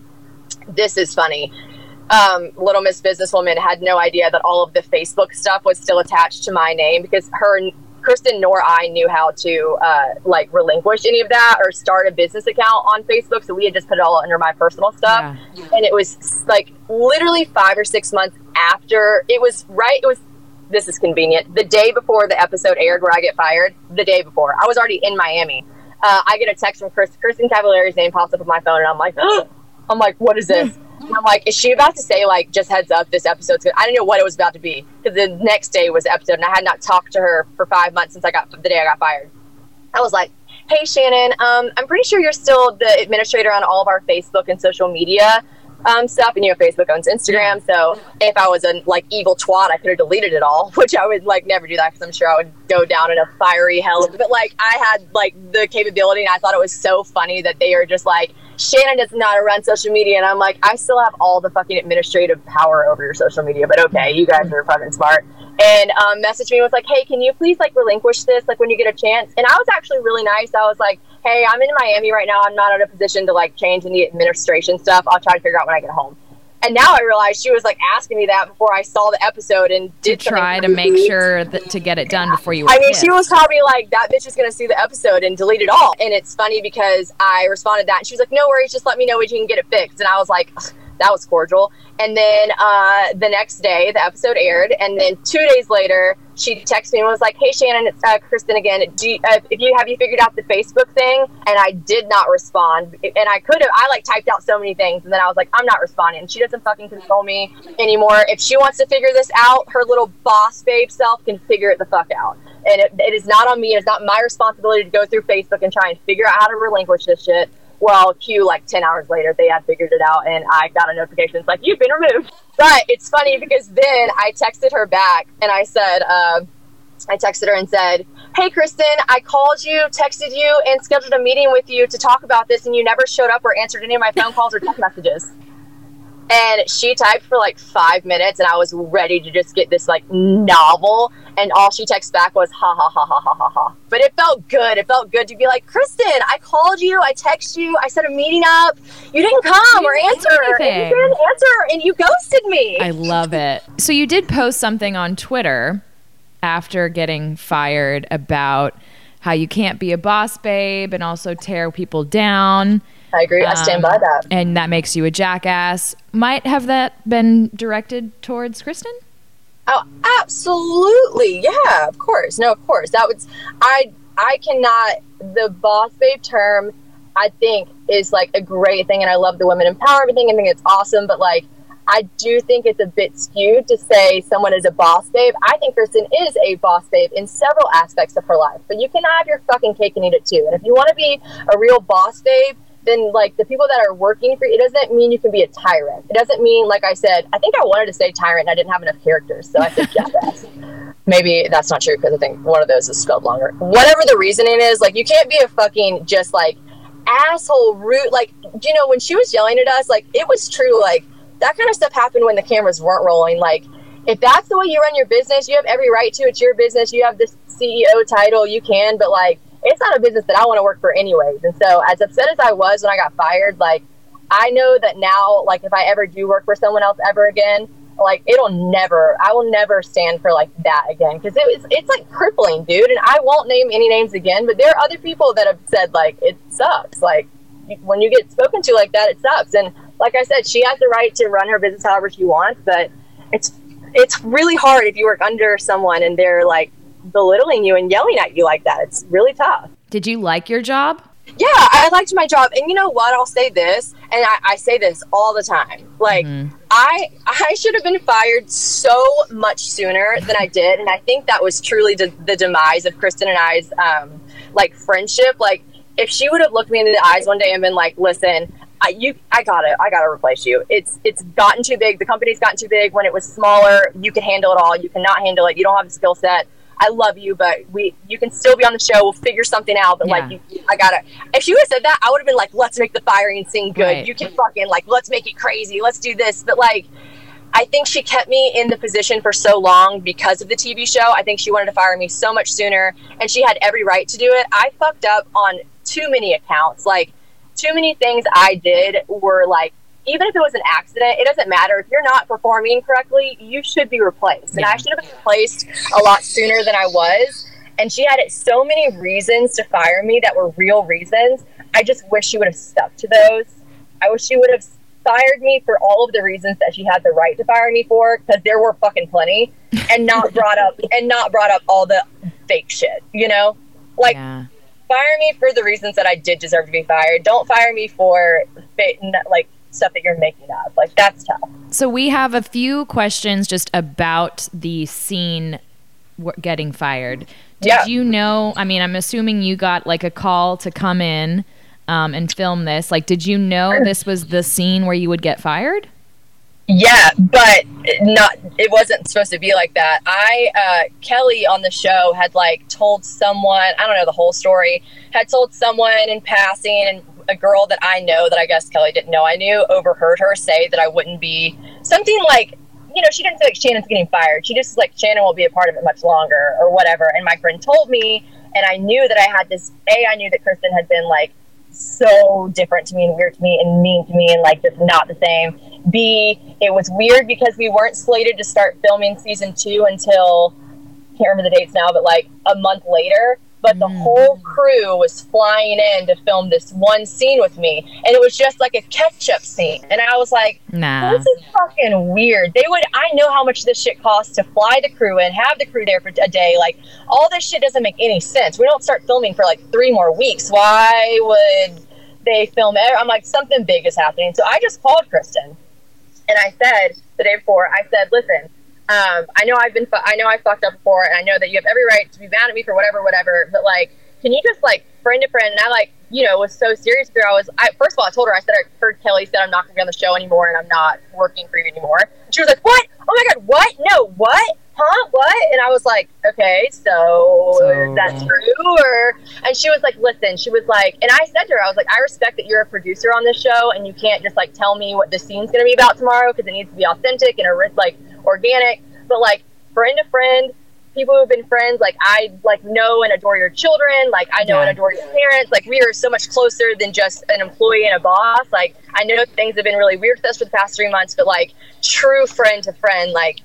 this is funny. Um, Little Miss Businesswoman had no idea that all of the Facebook stuff was still attached to my name because her, Kristin, nor I knew how to uh, like relinquish any of that or start a business account on Facebook. So we had just put it all under my personal stuff Yeah. and it was like literally five or six months after it was right it was this is convenient the day before the episode aired where i get fired the day before i was already in miami uh, i get a text from Chris, kristin cavallari's name pops up on my phone and i'm like i'm like what is this i'm like is she about to say like just heads up this episode's good i didn't know what it was about to be because the next day was the episode and i had not talked to her for five months since i got the day i got fired I was like, "Hey, Shannon, um, I'm pretty sure you're still the administrator on all of our Facebook and social media um, stuff, and you know, Facebook owns Instagram. So if I was a like evil twat, I could have deleted it all, which I would like never do that because I'm sure I would go down in a fiery hell. But like, I had like the capability, and I thought it was so funny that they are just like." Shannon does not run social media, and I'm like, I still have all the fucking administrative power over your social media, but okay, you guys are fucking smart and um, messaged me and was like, "Hey, can you please like relinquish this like when you get a chance?" And I was actually really nice. I was like, "Hey, I'm in Miami right now. I'm not in a position to like change any administration stuff. I'll try to figure out when I get home." And now I realize she was like asking me that before I saw the episode and did something try to make sure that to get it done before you. Were I mean, pissed. she was probably like, that bitch is going to see the episode and delete it all. And it's funny because I responded that and she was like, no worries, just let me know when you can get it fixed. And I was like, that was cordial. And then uh, the next day, the episode aired, and then two days later, she texted me and was like, "Hey Shannon, it's uh, Kristin again. You, uh, if you have you figured out the Facebook thing?" And I did not respond, and I could have. I like typed out so many things, and then I was like, "I'm not responding." She doesn't fucking control me anymore. If she wants to figure this out, her little boss babe self can figure it the fuck out. And it, it is not on me. It's not my responsibility to go through Facebook and try and figure out how to relinquish this shit. Well, Q, like 10 hours later, they had figured it out, and I got a notification. It's like, you've been removed. But it's funny because then I texted her back and I said, uh, I texted her and said, Hey, Kristin, I called you, texted you, and scheduled a meeting with you to talk about this, and you never showed up or answered any of my phone calls or text messages. And she typed for like five minutes, and I was ready to just get this like novel. And all she texted back was ha ha ha ha ha ha ha. But it felt good. It felt good to be like, Kristin, I called you, I texted you, I set a meeting up. You didn't come or answer. And you didn't answer, and you ghosted me. I love it. So you did post something on Twitter after getting fired about how you can't be a boss babe and also tear people down. I agree. I stand by um, that. And that makes you a jackass. Might have that been directed towards Kristin? Oh, absolutely. Yeah, of course. No, of course. That was I I cannot the boss babe term I think is like a great thing and I love the women empowerment thing. I think it's awesome, but like I do think it's a bit skewed to say someone is a boss babe. I think Kristin is a boss babe in several aspects of her life, but you cannot have your fucking cake and eat it too. And if you want to be a real boss babe, then like the people that are working for you, it doesn't mean you can be a tyrant. It doesn't mean, like I said, I think I wanted to say tyrant and I didn't have enough characters, so I said jackass. Maybe that's not true because I think one of those is spelled longer. Whatever the reasoning is, like you can't be a fucking just like asshole rude. Like you know when she was yelling at us, like it was true. Like that kind of stuff happened when the cameras weren't rolling. Like if that's the way you run your business, you have every right to. It's your business. You have this CEO title. You can, but like it's not a business that I want to work for anyways. And so as upset as I was when I got fired, like I know that now, like if I ever do work for someone else ever again, like it'll never, I will never stand for like that again because it was, it's like crippling, dude. And I won't name any names again, but there are other people that have said like it sucks. Like when you get spoken to like that, it sucks. And like I said, she has the right to run her business however she wants, but it's it's really hard if you work under someone and they're like belittling you and yelling at you like that. It's really tough. Did you like your job? Yeah, I liked my job. And you know what? I'll say this, and I, I say this all the time. Like mm-hmm. I I should have been fired so much sooner than I did. And I think that was truly the, the demise of Kristin and I's um like friendship. Like if she would have looked me in the eyes one day and been like, listen, I, you, I gotta, I gotta replace you. It's, it's gotten too big. The company's gotten too big. When it was smaller, you could handle it all. You cannot handle it. You don't have the skill set. I love you, but we, you can still be on the show. We'll figure something out. But yeah. like, you, I gotta. If she would have said that, I would have been like, let's make the firing scene good. Right. You can fucking like, let's make it crazy. Let's do this. But like, I think she kept me in the position for so long because of the TV show. I think she wanted to fire me so much sooner, and she had every right to do it. I fucked up on too many accounts. Like too many things I did were like, even if it was an accident, it doesn't matter. If you're not performing correctly, you should be replaced. And I should have been replaced a lot sooner than I was. And she had so many reasons to fire me that were real reasons. I just wish she would have stuck to those. I wish she would have fired me for all of the reasons that she had the right to fire me for, because there were fucking plenty, and not brought up and not brought up all the fake shit. You know, like. Yeah fire me for the reasons that I did deserve to be fired. Don't fire me for like stuff that you're making up. Like that's tough. So we have a few questions just about the scene getting fired. Did yeah. you know? I mean, I'm assuming you got like a call to come in um, and film this. Like, did you know this was the scene where you would get fired? Yeah, but not. It wasn't supposed to be like that. I uh, Kelly on the show had like told someone. I don't know the whole story. Had told someone in passing, and a girl that I know that I guess Kelly didn't know I knew overheard her say that I wouldn't be something like. You know, she didn't say like Shannon's getting fired. She just was like Shannon won't be a part of it much longer or whatever. And my friend told me, and I knew that I had this. A, I knew that Kristin had been like so different to me and weird to me and mean to me and like just not the same. B, it was weird because we weren't slated to start filming season two until can't remember the dates now, but like a month later. But the mm. whole crew was flying in to film this one scene with me and it was just like a catch-up scene. And i was like nah. This is fucking weird. They would i know how much this shit costs to fly the crew and have the crew there for a day like all this shit doesn't make any sense. We don't start filming for like three more weeks. Why would they film it i'm like something big is happening. So i just called kristin and i said the day before i said listen um, I know I've been, fu- I know I fucked up before, and I know that you have every right to be mad at me for whatever, whatever. But like, can you just like friend to friend? And I like, you know, was so serious with her. I was, I first of all, I told her, I said, I heard Kelly said I'm not going to be on the show anymore, and I'm not working for you anymore. And she was like, what? Oh my god, what? No, what? Huh? What? And I was like, okay, so, so that's true, or? And she was like, listen, she was like, and I said to her, I was like, I respect that you're a producer on this show, and you can't just like tell me what the scene's going to be about tomorrow because it needs to be authentic and a like organic, but like friend to friend, people who've been friends, like I like know and adore your children, like I know yeah. and adore your parents. Like we are so much closer than just an employee and a boss. Like I know things have been really weird with us for the past three months, but like true friend to friend, like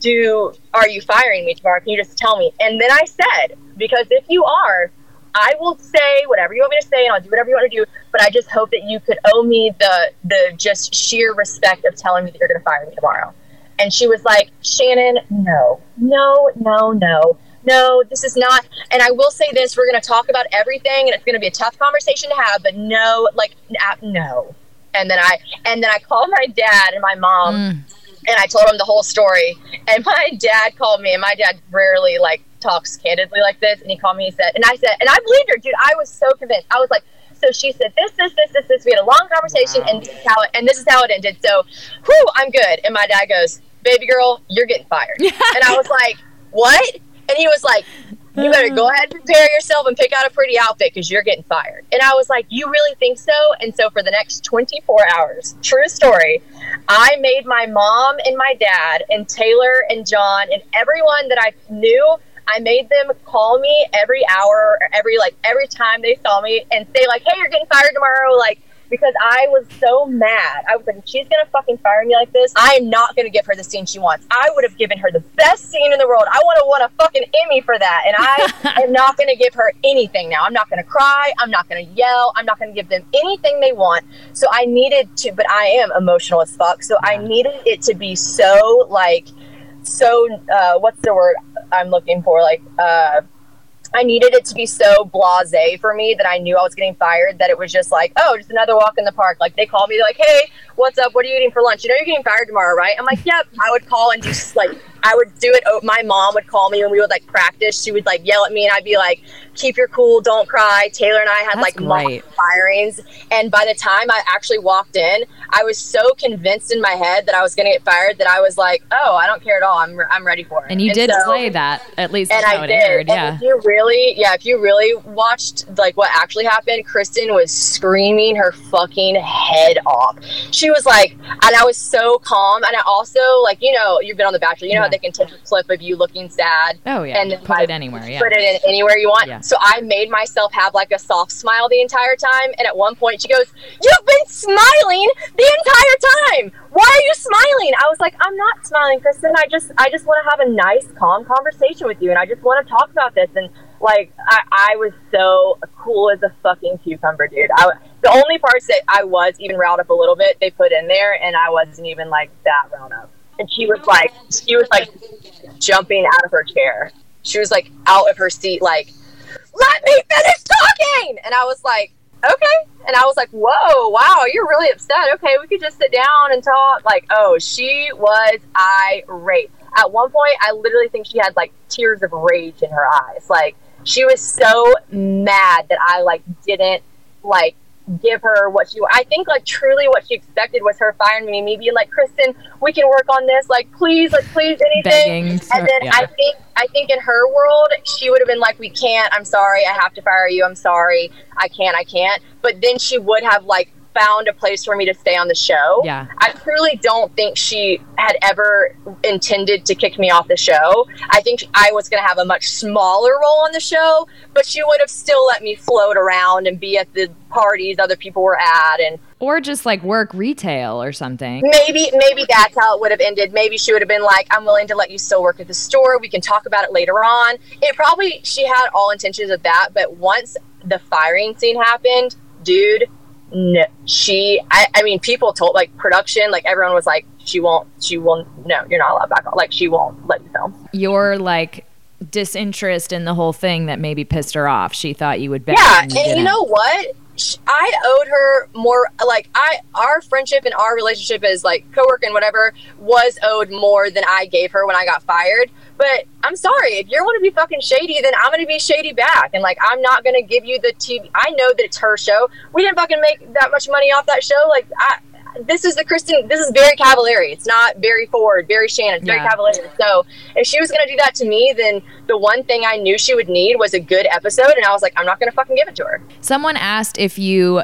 do are you firing me tomorrow? Can you just tell me? And then I said, because if you are, I will say whatever you want me to say, and I'll do whatever you want to do. But I just hope that you could owe me the the just sheer respect of telling me that you're going to fire me tomorrow. And she was like, Shannon, no, no, no, no, no, this is not. And I will say this we're going to talk about everything, and it's going to be a tough conversation to have, but no, like, no. And then I, and then I called my dad and my mom. Mm. And I told him the whole story. And my dad called me, and my dad rarely like talks candidly like this. And he called me, he said, and I said, and I believed her, dude. I was so convinced. I was like, so she said this, this, this, this, this. We had a long conversation, wow. and this is how it, and this is how it ended. So, whew, I'm good. And my dad goes, baby girl, you're getting fired. and I was like, what? And he was like, you better go ahead and prepare yourself and pick out a pretty outfit because you're getting fired. And I was like, you really think so? And so for the next 24 hours, true story, I made my mom and my dad and Taylor and John and everyone that I knew. I made them call me every hour or every like every time they saw me and say like, "Hey, you're getting fired tomorrow." Like, because I was so mad. I was like, she's gonna fucking fire me like this. I am not gonna give her the scene she wants. I would have given her the best scene in the world. I want to win a fucking Emmy for that, and I am not gonna give her anything now. I'm not gonna cry. I'm not gonna yell. I'm not gonna give them anything they want. So I needed to, but I am emotional as fuck. So I needed it to be so like, so uh, what's the word I'm looking for? Like, uh, I needed it to be so blase for me that I knew I was getting fired that it was just like, oh, just another walk in the park. Like they called me, like, hey, what's up? What are you eating for lunch? You know, you're getting fired tomorrow, right? I'm like, yep. I would call and just like, I would do it. Oh, my mom would call me when we would like practice. She would like yell at me and I'd be like, keep your cool, don't cry. Taylor and I had That's like mock firings. And by the time I actually walked in, I was so convinced in my head that I was going to get fired that I was like, oh, I don't care at all. I'm, I'm ready for it. And you and did so, play that at least. And I did. Aired, yeah. if you really, yeah, if you really watched like what actually happened, Kristin was screaming her fucking head off. She was like, and I was so calm. And I also like, you know, you've been on The Bachelor. You know yeah. how they can take a clip of you looking sad. Oh yeah. And put it anywhere. Yeah. Put it in anywhere you want. Yeah. So I made myself have like a soft smile the entire time. And at one point she goes, You've been smiling the entire time. Why are you smiling? I was like, I'm not smiling, Kristin. I just I just want to have a nice, calm conversation with you and I just want to talk about this and like I, I was so cool as a fucking cucumber, dude. I, the only parts that I was even riled up a little bit, they put in there, and I wasn't even like that riled up. And she was like, she was like jumping out of her chair. She was like out of her seat, like let me finish talking. And I was like, okay. And I was like, whoa, wow, you're really upset. Okay, we could just sit down and talk. Like, oh, she was irate. At one point, I literally think she had like tears of rage in her eyes. Like, she was so mad that I like didn't like give her what she I think like truly what she expected was her firing me, me. Being like, Kristin, we can work on this, like please, like please anything. And then yeah. I think I think in her world she would have been like, We can't, I'm sorry, I have to fire you, I'm sorry, I can't, I can't. But then she would have like found a place for me to stay on the show. Yeah. I truly don't think she had ever intended to kick me off the show. I think I was going to have a much smaller role on the show, but she would have still let me float around and be at the parties other people were at and Or just like work retail or something. Maybe, maybe that's how it would have ended. Maybe she would have been like, "I'm willing to let you still work at the store. We can talk about it later on." It probably she had all intentions of that, but once the firing scene happened, dude, no, she. I, I mean, people told like production, like everyone was like, "She won't. She won't, No, you're not allowed back on. Like she won't let you film." Your like disinterest in the whole thing that maybe pissed her off. She thought you would bet. Yeah, and and you you know what? I owed her more. Like I, our friendship and our relationship as like coworker and whatever was owed more than I gave her when I got fired. But I'm sorry, if you're going to be fucking shady, then I'm going to be shady back. And like, I'm not going to give you the TV. I know that it's her show. We didn't fucking make that much money off that show. Like, I, this is the Kristin. This is very Cavallari. It's not very Ford, very Shannon. It's very Yeah. Cavallari. So if she was going to do that to me, then the one thing I knew she would need was a good episode, and I was like, I'm not going to fucking give it to her. Someone asked if you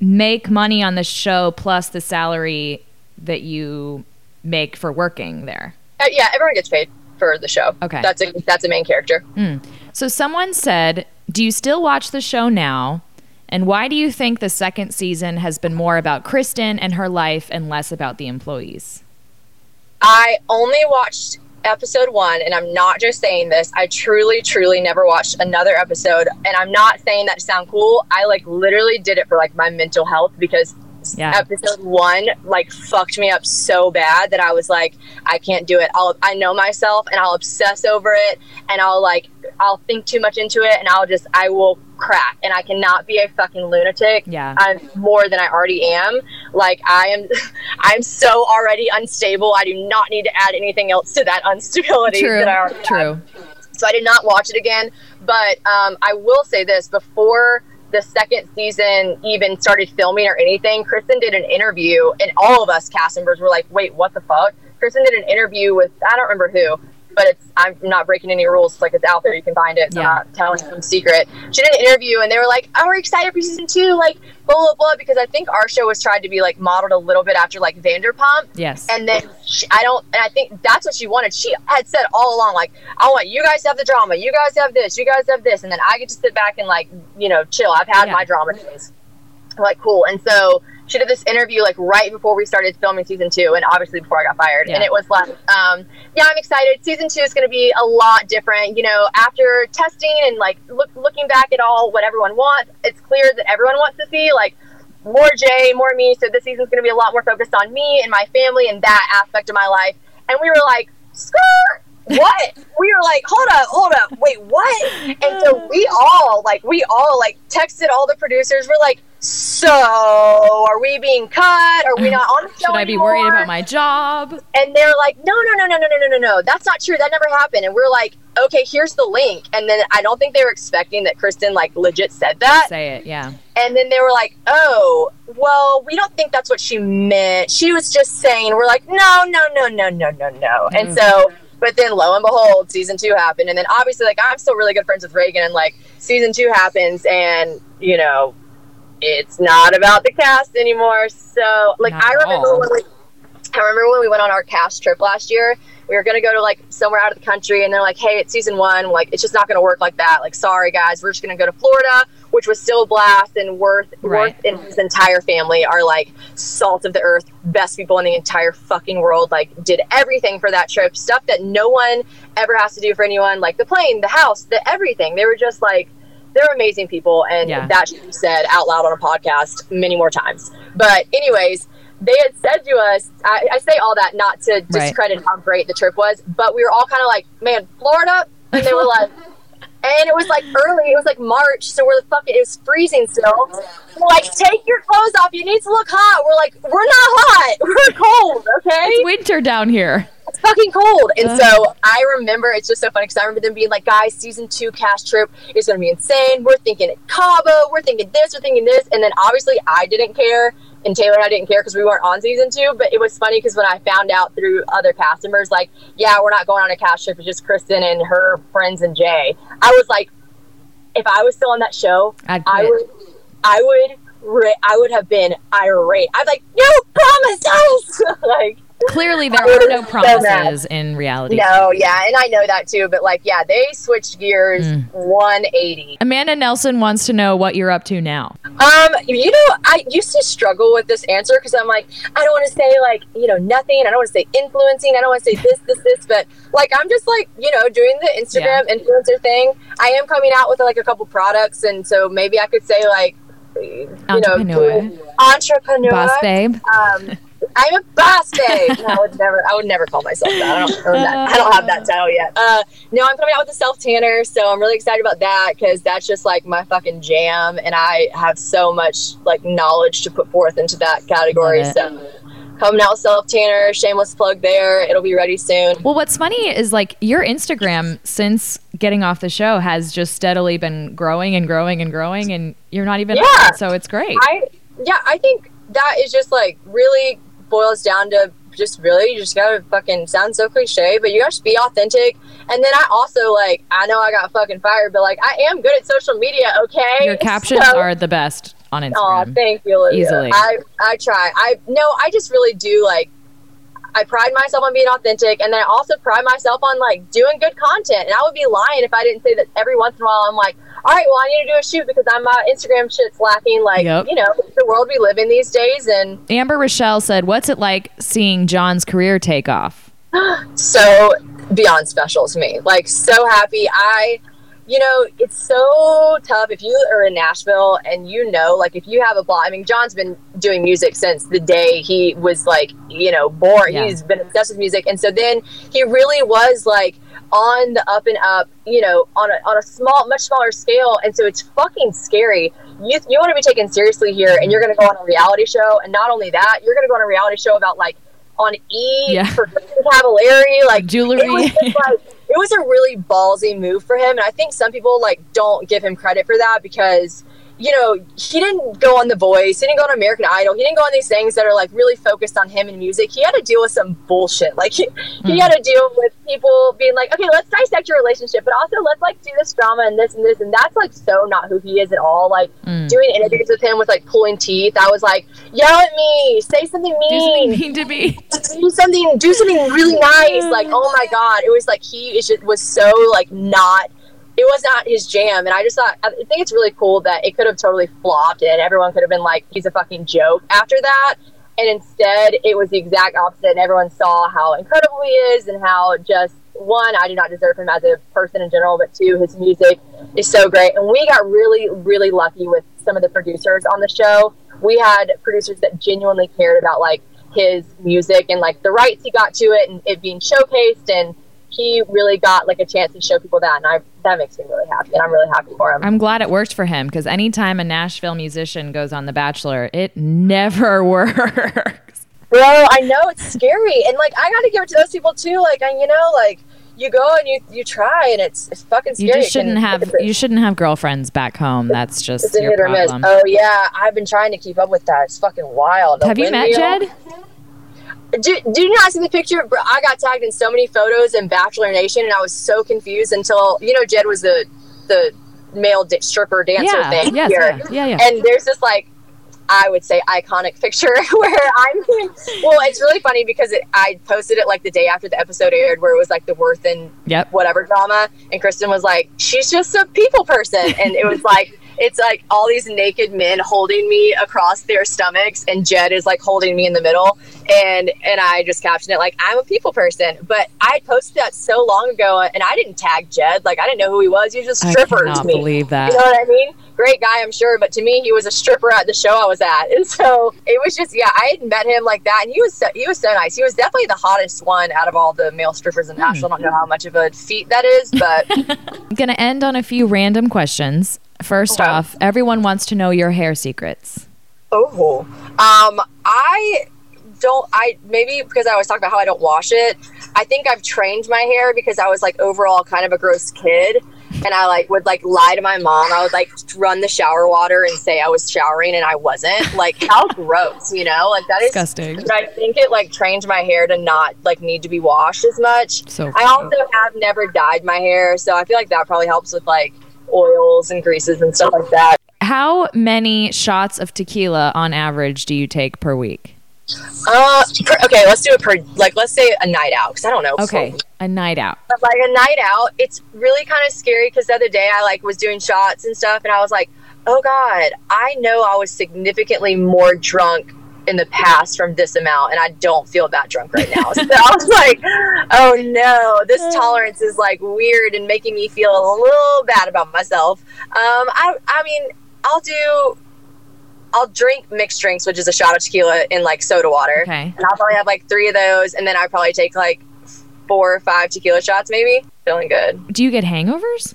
make money on the show plus the salary that you make for working there. Uh, yeah, everyone gets paid for the show. Okay. that's a that's a main character. So someone said, "Do you still watch the show now?" And why do you think the second season has been more about Kristin and her life and less about the employees? I only watched episode one, and I'm not just saying this. I truly, truly never watched another episode, and I'm not saying that to sound cool. I like literally did it for like my mental health because Yeah. episode one like fucked me up so bad that I was like, I can't do it. I'll I know myself, and I'll obsess over it, and I'll like I'll think too much into it, and I'll just I will crack, and I cannot be a fucking lunatic. Yeah. I'm more than I already am. Like I am, I'm so already unstable. I do not need to add anything else to that instability True. that I already have. True. So I did not watch it again. But um, I will say this: before the second season even started filming or anything, Kristin did an interview, and all of us cast members were like, "Wait, what the fuck?" Kristin did an interview with I don't remember who, but it's I'm not breaking any rules. Like it's out there, you can find it. So Yeah. I'm not telling some secret. She did an interview, and they were like, "Oh, we're excited for season two, like blah blah blah," because I think our show was tried to be like modeled a little bit after like Vanderpump. Yes. And then she, I don't, and I think that's what she wanted. She had said all along, like, I want you guys to have the drama, you guys have this, you guys have this, and then I get to sit back and like, you know, chill. I've had Yeah. my drama days. Like, cool. And so she did this interview like right before we started filming season two, and obviously before I got fired. And it was like, um, yeah, I'm excited. Season two is going to be a lot different. You know, after testing and like look, looking back at all what everyone wants, it's clear that everyone wants to see like more Jay, more me. So this season's going to be a lot more focused on me and my family and that aspect of my life. And we were like, skirt. What? we were like, hold up, hold up, wait, what? And so we all, like, we all, like, texted all the producers. We're like, so are we being cut? Are we not on the show Should I be anymore? worried about my job? And they're like, no, no, no, no, no, no, no, no, no. That's not true. That never happened. And we're like, okay, here's the link. And then I don't think they were expecting that Kristin, like, legit said that. Say it, yeah. And then they were like, oh, well, we don't think that's what she meant. She was just saying, we're like, no, no, no, no, no, no, no. And so, but then lo and behold, season two happened. And then obviously, like, I'm still really good friends with Reagan. And like, season two happens, and, you know, it's not about the cast anymore. So, like, Not I remember when we, I remember when we went on our cast trip last year. We were gonna go to like somewhere out of the country, and they're like, "Hey, it's season one. Like, it's just not gonna work like that. Like, sorry guys, we're just gonna go to Florida, which was still a blast. And Worth, Right. Worth and his entire family are like salt of the earth, best people in the entire fucking world. Like, did everything for that trip, stuff that no one ever has to do for anyone. Like the plane, the house, the everything. They were just like." They're amazing people, and Yeah. that should be said out loud on a podcast many more times. But, anyways, they had said to us, I, I say all that not to Right. discredit how great the trip was, but we were all kind of like, man, Florida? And they were like, and it was like early, it was like March, so we're the fucking, it was freezing still. We're like, take your clothes off, you need to look hot. We're like, we're not hot, we're cold, okay? It's winter down here. Fucking cold. And so I remember it's just so funny because I remember them being like, guys, season two cast trip is going to be insane. We're thinking Cabo, we're thinking this, we're thinking this. And then obviously I didn't care. And Taylor and I didn't care because we weren't on season two. But it was funny because when I found out through other cast members, like, yeah, we're not going on a cast trip, it's just Kristin and her friends and Jay. I was like, if I was still on that show, I'd I would, I would, I would have been irate. I'd like, no promised us, like, Clearly, there are no promises in reality. No, yeah, and I know that too. But like, yeah, they switched gears 180. Amanda Nelson wants to know what you're up to now. Um, you know, I used to struggle with this answer because I'm like, I don't want to say like, you know, nothing. I don't want to say influencing. I don't want to say this, this, this. But like, I'm just like, you know, doing the Instagram influencer thing. I am coming out with like a couple products, and so maybe I could say like, you Entrepreneur. doing- entrepreneur, Boss babe. Um, I'm a boss babe. No, I would never. I would never call myself that. I don't. own that. I don't have that title yet. Uh, no, I'm coming out with a self tanner, so I'm really excited about that because that's just like my fucking jam, and I have so much like knowledge to put forth into that category. So. Coming out self tanner, shameless plug there. It'll be ready soon. Well, what's funny is like your Instagram since getting off the show has just steadily been growing and growing and growing, and you're not even Yeah. it, so it's great. I yeah, I think that is just like really boils down to just really you just gotta fucking sound so cliche, but you gotta just be authentic. And then I also like I know I got fucking fired, but like I am good at social media. Okay, your captions So- are the best on Instagram. Oh, thank you, Olivia. Easily. I I try. I no, I just really do like. I pride myself on being authentic, and then I also pride myself on like doing good content. And I would be lying if I didn't say that every once in a while I'm like, all right, well, I need to do a shoot because I'm my Instagram shit's lacking. Like, Yep. you know, the world we live in these days, and Amber Rochelle said, "What's it like seeing John's career take off?" so beyond special to me. Like so happy. I you know, it's so tough if you are in Nashville and you know, like if you have a blog I mean, John's been doing music since the day he was like, you know, born. Yeah. He's been obsessed with music. And so then he really was like on the up and up, you know, on a on a small much smaller scale. And so it's fucking scary. You you want to be taken seriously here and you're gonna go on a reality show and not only that, you're gonna go on a reality show about like on E Yeah. for Cavallari, like Jewelry. It was, just, like, it was a really ballsy move for him, and I think some people like don't give him credit for that because you know he didn't go on The Voice, he didn't go on American Idol, he didn't go on these things that are like really focused on him and music. He had to deal with some bullshit, like he, he hmm. had to deal with people being like, okay, let's dissect your relationship, but also let's like do this drama and this and this, and that's like so not who he is at all. Like hmm. doing interviews with him was like pulling teeth. I was like, yell at me, say something Do mean something mean to me. do something do something really nice like oh my god it was like he is just, was so like not it was not his jam and i just thought i think it's really cool that it could have totally flopped and everyone could have been like he's a fucking joke after that. And instead it was the exact opposite and everyone saw how incredible he is and how just one i do not deserve him as a person in general but two his music is so great. And we got really really lucky with some of the producers on the show. We had producers that genuinely cared about like his music and like the rights he got to it and it being showcased and he really got like a chance to show people that and I that makes me really happy and I'm really happy for him. I'm glad it worked for him because anytime a Nashville musician goes on The Bachelor, it never works. Bro, I know it's scary and like I got to give it to those people too like I, you know like you go and you you try and it's it's fucking You just shouldn't have you shouldn't have girlfriends back home. That's just it's a hit or miss. problem. Oh yeah, I've been trying to keep up with that. It's fucking wild. Have you met Jed? Do, do you not see the picture? I got tagged in so many photos in Bachelor Nation, and I was so confused until you know Jed was the the male di- stripper dancer Yeah, thing yes, here, yeah, yeah, yeah. and there's this like I would say iconic picture where I'm. Well, it's really funny because it, I posted it like the day after the episode aired, where it was like the Worth and Yep. whatever drama, and Kristin was like, "She's just a people person," and it was like. It's like all these naked men holding me across their stomachs, and Jed is like holding me in the middle, and and I just captioned it like I'm a people person. But I posted that so long ago, and I didn't tag Jed. Like I didn't know who he was. He was just a I stripper to me. believe that. You know what I mean? Great guy, I'm sure, but to me, he was a stripper at the show I was at, and so it was just yeah. I had met him like that, and he was so, he was so nice. He was definitely the hottest one out of all the male strippers in hmm. Nashville. I don't know how much of a feat that is, but I'm gonna end on a few random questions. First Okay. off, everyone wants to know your hair secrets. Oh, um, I don't. I maybe because I was talking about how I don't wash it. I think I've trained my hair because I was like overall kind of a gross kid, and I like would like lie to my mom. I would like run the shower water and say I was showering and I wasn't. Like how gross, you know? Like that is Disgusting. But I think it like trained my hair to not like need to be washed as much. So I also have never dyed my hair, so I feel like that probably helps with like oils and greases and stuff like that. How many shots of tequila on average do you take per week? Uh, per, okay, let's do it per like let's say a night out because I don't know. Okay, a night out. But like a night out, it's really kind of scary because the other day I like was doing shots and stuff, and I was like, oh god, I know I was significantly more drunk in the past from this amount, and I don't feel that drunk right now. so I was like, oh no, this tolerance is like weird and making me feel a little bad about myself. Um, I I mean, I'll do I'll drink mixed drinks, which is a shot of tequila in like soda water. Okay. And I'll probably have like three of those, and then I probably take like four or five tequila shots, maybe. Feeling good. Do you get hangovers?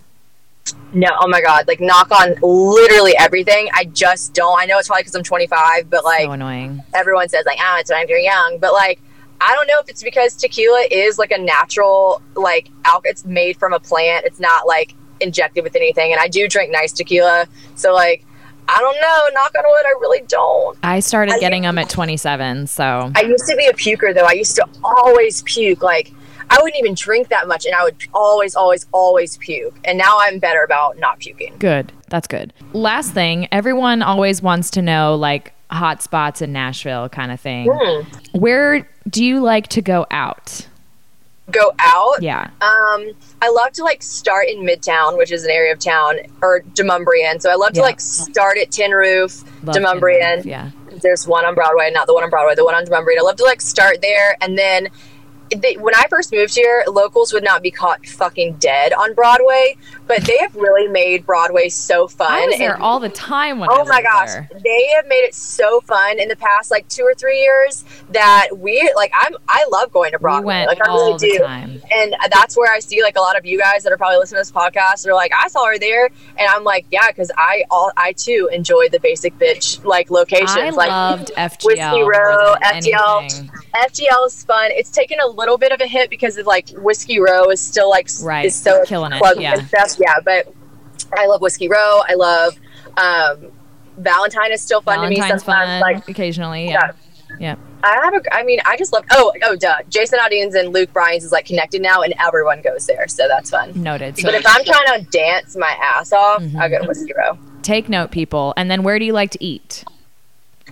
No, oh my god, like knock on literally everything. I just don't. I know it's probably because I'm 25, but like so annoying. everyone says like, oh, it's when you're young, but like. I don't know if it's because tequila is like a natural, like, it's made from a plant. It's not like injected with anything. And I do drink nice tequila. So, like, I don't know. Knock on wood, I really don't. I started I getting think- them at 27, so I used to be a puker though. I used to always puke. Like I wouldn't even drink that much, and I would always, always, always puke. And now I'm better about not puking. good. That's good. Last thing, everyone always wants to know like hot spots in Nashville kind of thing. Hmm. Where do you like to go out? Go out. Yeah. Um, I love to like start in Midtown, which is an area of town, or Demonbreun. So I love to like start at Tin Roof, Love Tin Demonbreun. Roof, Yeah. There's one on Broadway, not the one on Broadway, the one on Demonbreun. I love to like start there, and then. They, when I first moved here, locals would not be caught fucking dead on Broadway, but they have really made Broadway so fun. I was there and- all the time Oh my gosh, there. they have made it so fun in the past like two or three years that we like. I'm I love going to Broadway. We went like I all really do, time. and that's where I see like a lot of you guys that are probably listening to this podcast are like, I saw her there, and I'm like, yeah, because I all I too enjoy the basic bitch like locations. I like loved FGL. Whiskey Row, FGL. anything. FGL is fun. It's taken a little bit of a hit because of like Whiskey Row is still like Right, is so killing it, yeah. stuff. Yeah, but I love Whiskey Row. I love um, Valentine is still fun to me sometimes. fun Like occasionally. Yeah. Yeah. I have a, I mean, I just love. Oh, oh, duh. Jason Aldean's and Luke Bryan's is like connected now, and everyone goes there, so that's fun. Noted. So But if I'm trying to dance my ass off, Mm-hmm. I go to Whiskey Row. take note, people. And then where do you like to eat?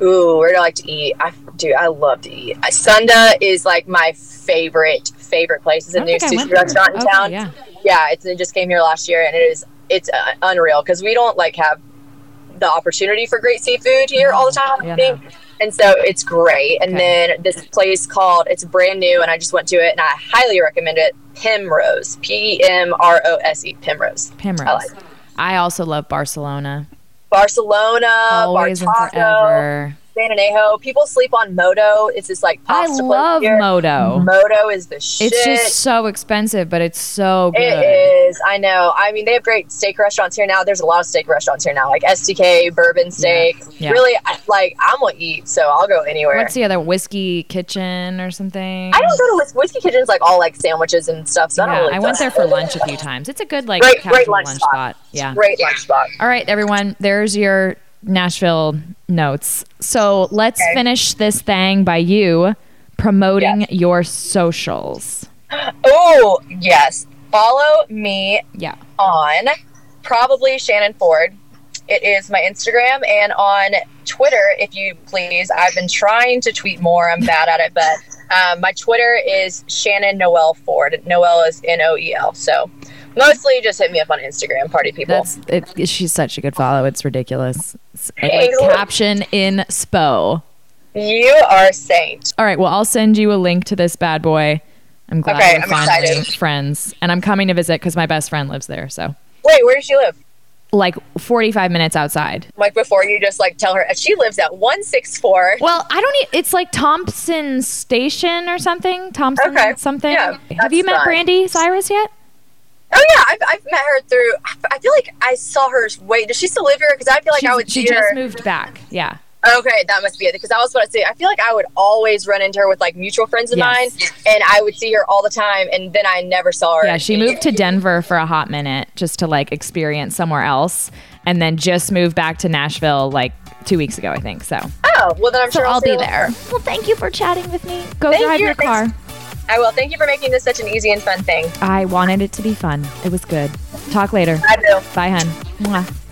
Ooh, where do I like to eat? I do. I love to eat. Sunda is like my favorite favorite place. It's a new sushi restaurant in Okay, town. yeah. Yeah, it's, it just came here last year, and it is it's uh, unreal because we don't like have the opportunity for great seafood here all the time. I Yeah, think. And so it's great. And Okay. then this place called it's brand new, and I just went to it, and I highly recommend it. Pimrose, P E M R O S E, Pimrose. Primrose. I like. I also love Barcelona. Barcelona, Always and Bartaco, forever. San Anejo. People sleep on Moto. It's this like I pasta place love here. Moto. Moto is the shit. It's just so expensive, but it's so good. It is. I know. I mean, they have great steak restaurants here now. There's a lot of steak restaurants here now, like STK, Bourbon Steak. Yeah. Really, I, like I'm gonna eat, so I'll go anywhere. What's the other whiskey kitchen or something? I don't go to Whis- Whiskey Kitchens like all like sandwiches and stuff. So I Yeah, really. I went there for lunch a few times. It's a good like Great- great lunch lunch spot. spot. Yeah. Great lunch spot. All right, everyone. There's your Nashville notes. So let's Okay. finish this thing by you promoting Yes. your socials. Oh yes, follow me Yeah. on probably Shannon Ford. It is my Instagram and on Twitter, if you please. I've been trying to tweet more. I'm bad at it, but um, my Twitter is Shannon Noel Ford. Noel is N O E L. So mostly just hit me up on Instagram, party people. That's it, she's such a good follow. It's ridiculous. It's like caption in spo. you are saint. All right, well, I'll send you a link to this bad boy. I'm glad Okay, we're I'm finally excited. friends, and I'm coming to visit because my best friend lives there. So, Wait, where does she live? like 45 minutes outside. Like before you just like tell her uh, she lives at one six four. Well, I don't. E- it's like Thompson Station or something. Thompson Okay, something. yeah, Have you met fine. Brandi Cyrus yet? Oh yeah, I've, I've met her through. I feel like I saw her. Wait, does she still live here? Because I feel like I She's- would she see just her. moved back. Yeah. Okay, that must be it. Because I was about to say, I feel like I would always run into her with like mutual friends of Yes. mine, and I would see her all the time, and then I never saw her. Yeah, she moved to Denver for a hot minute just to like experience somewhere else, and then just moved back to Nashville like two weeks ago, I think. So, Oh, well then I'm so sure I'll see be there. Well, thank you for chatting with me. Go Thank drive you. your car. Thanks. I will. Thank you for making this such an easy and fun thing. I wanted it to be fun. It was good. Talk later. I do. Bye, hun. Mwah.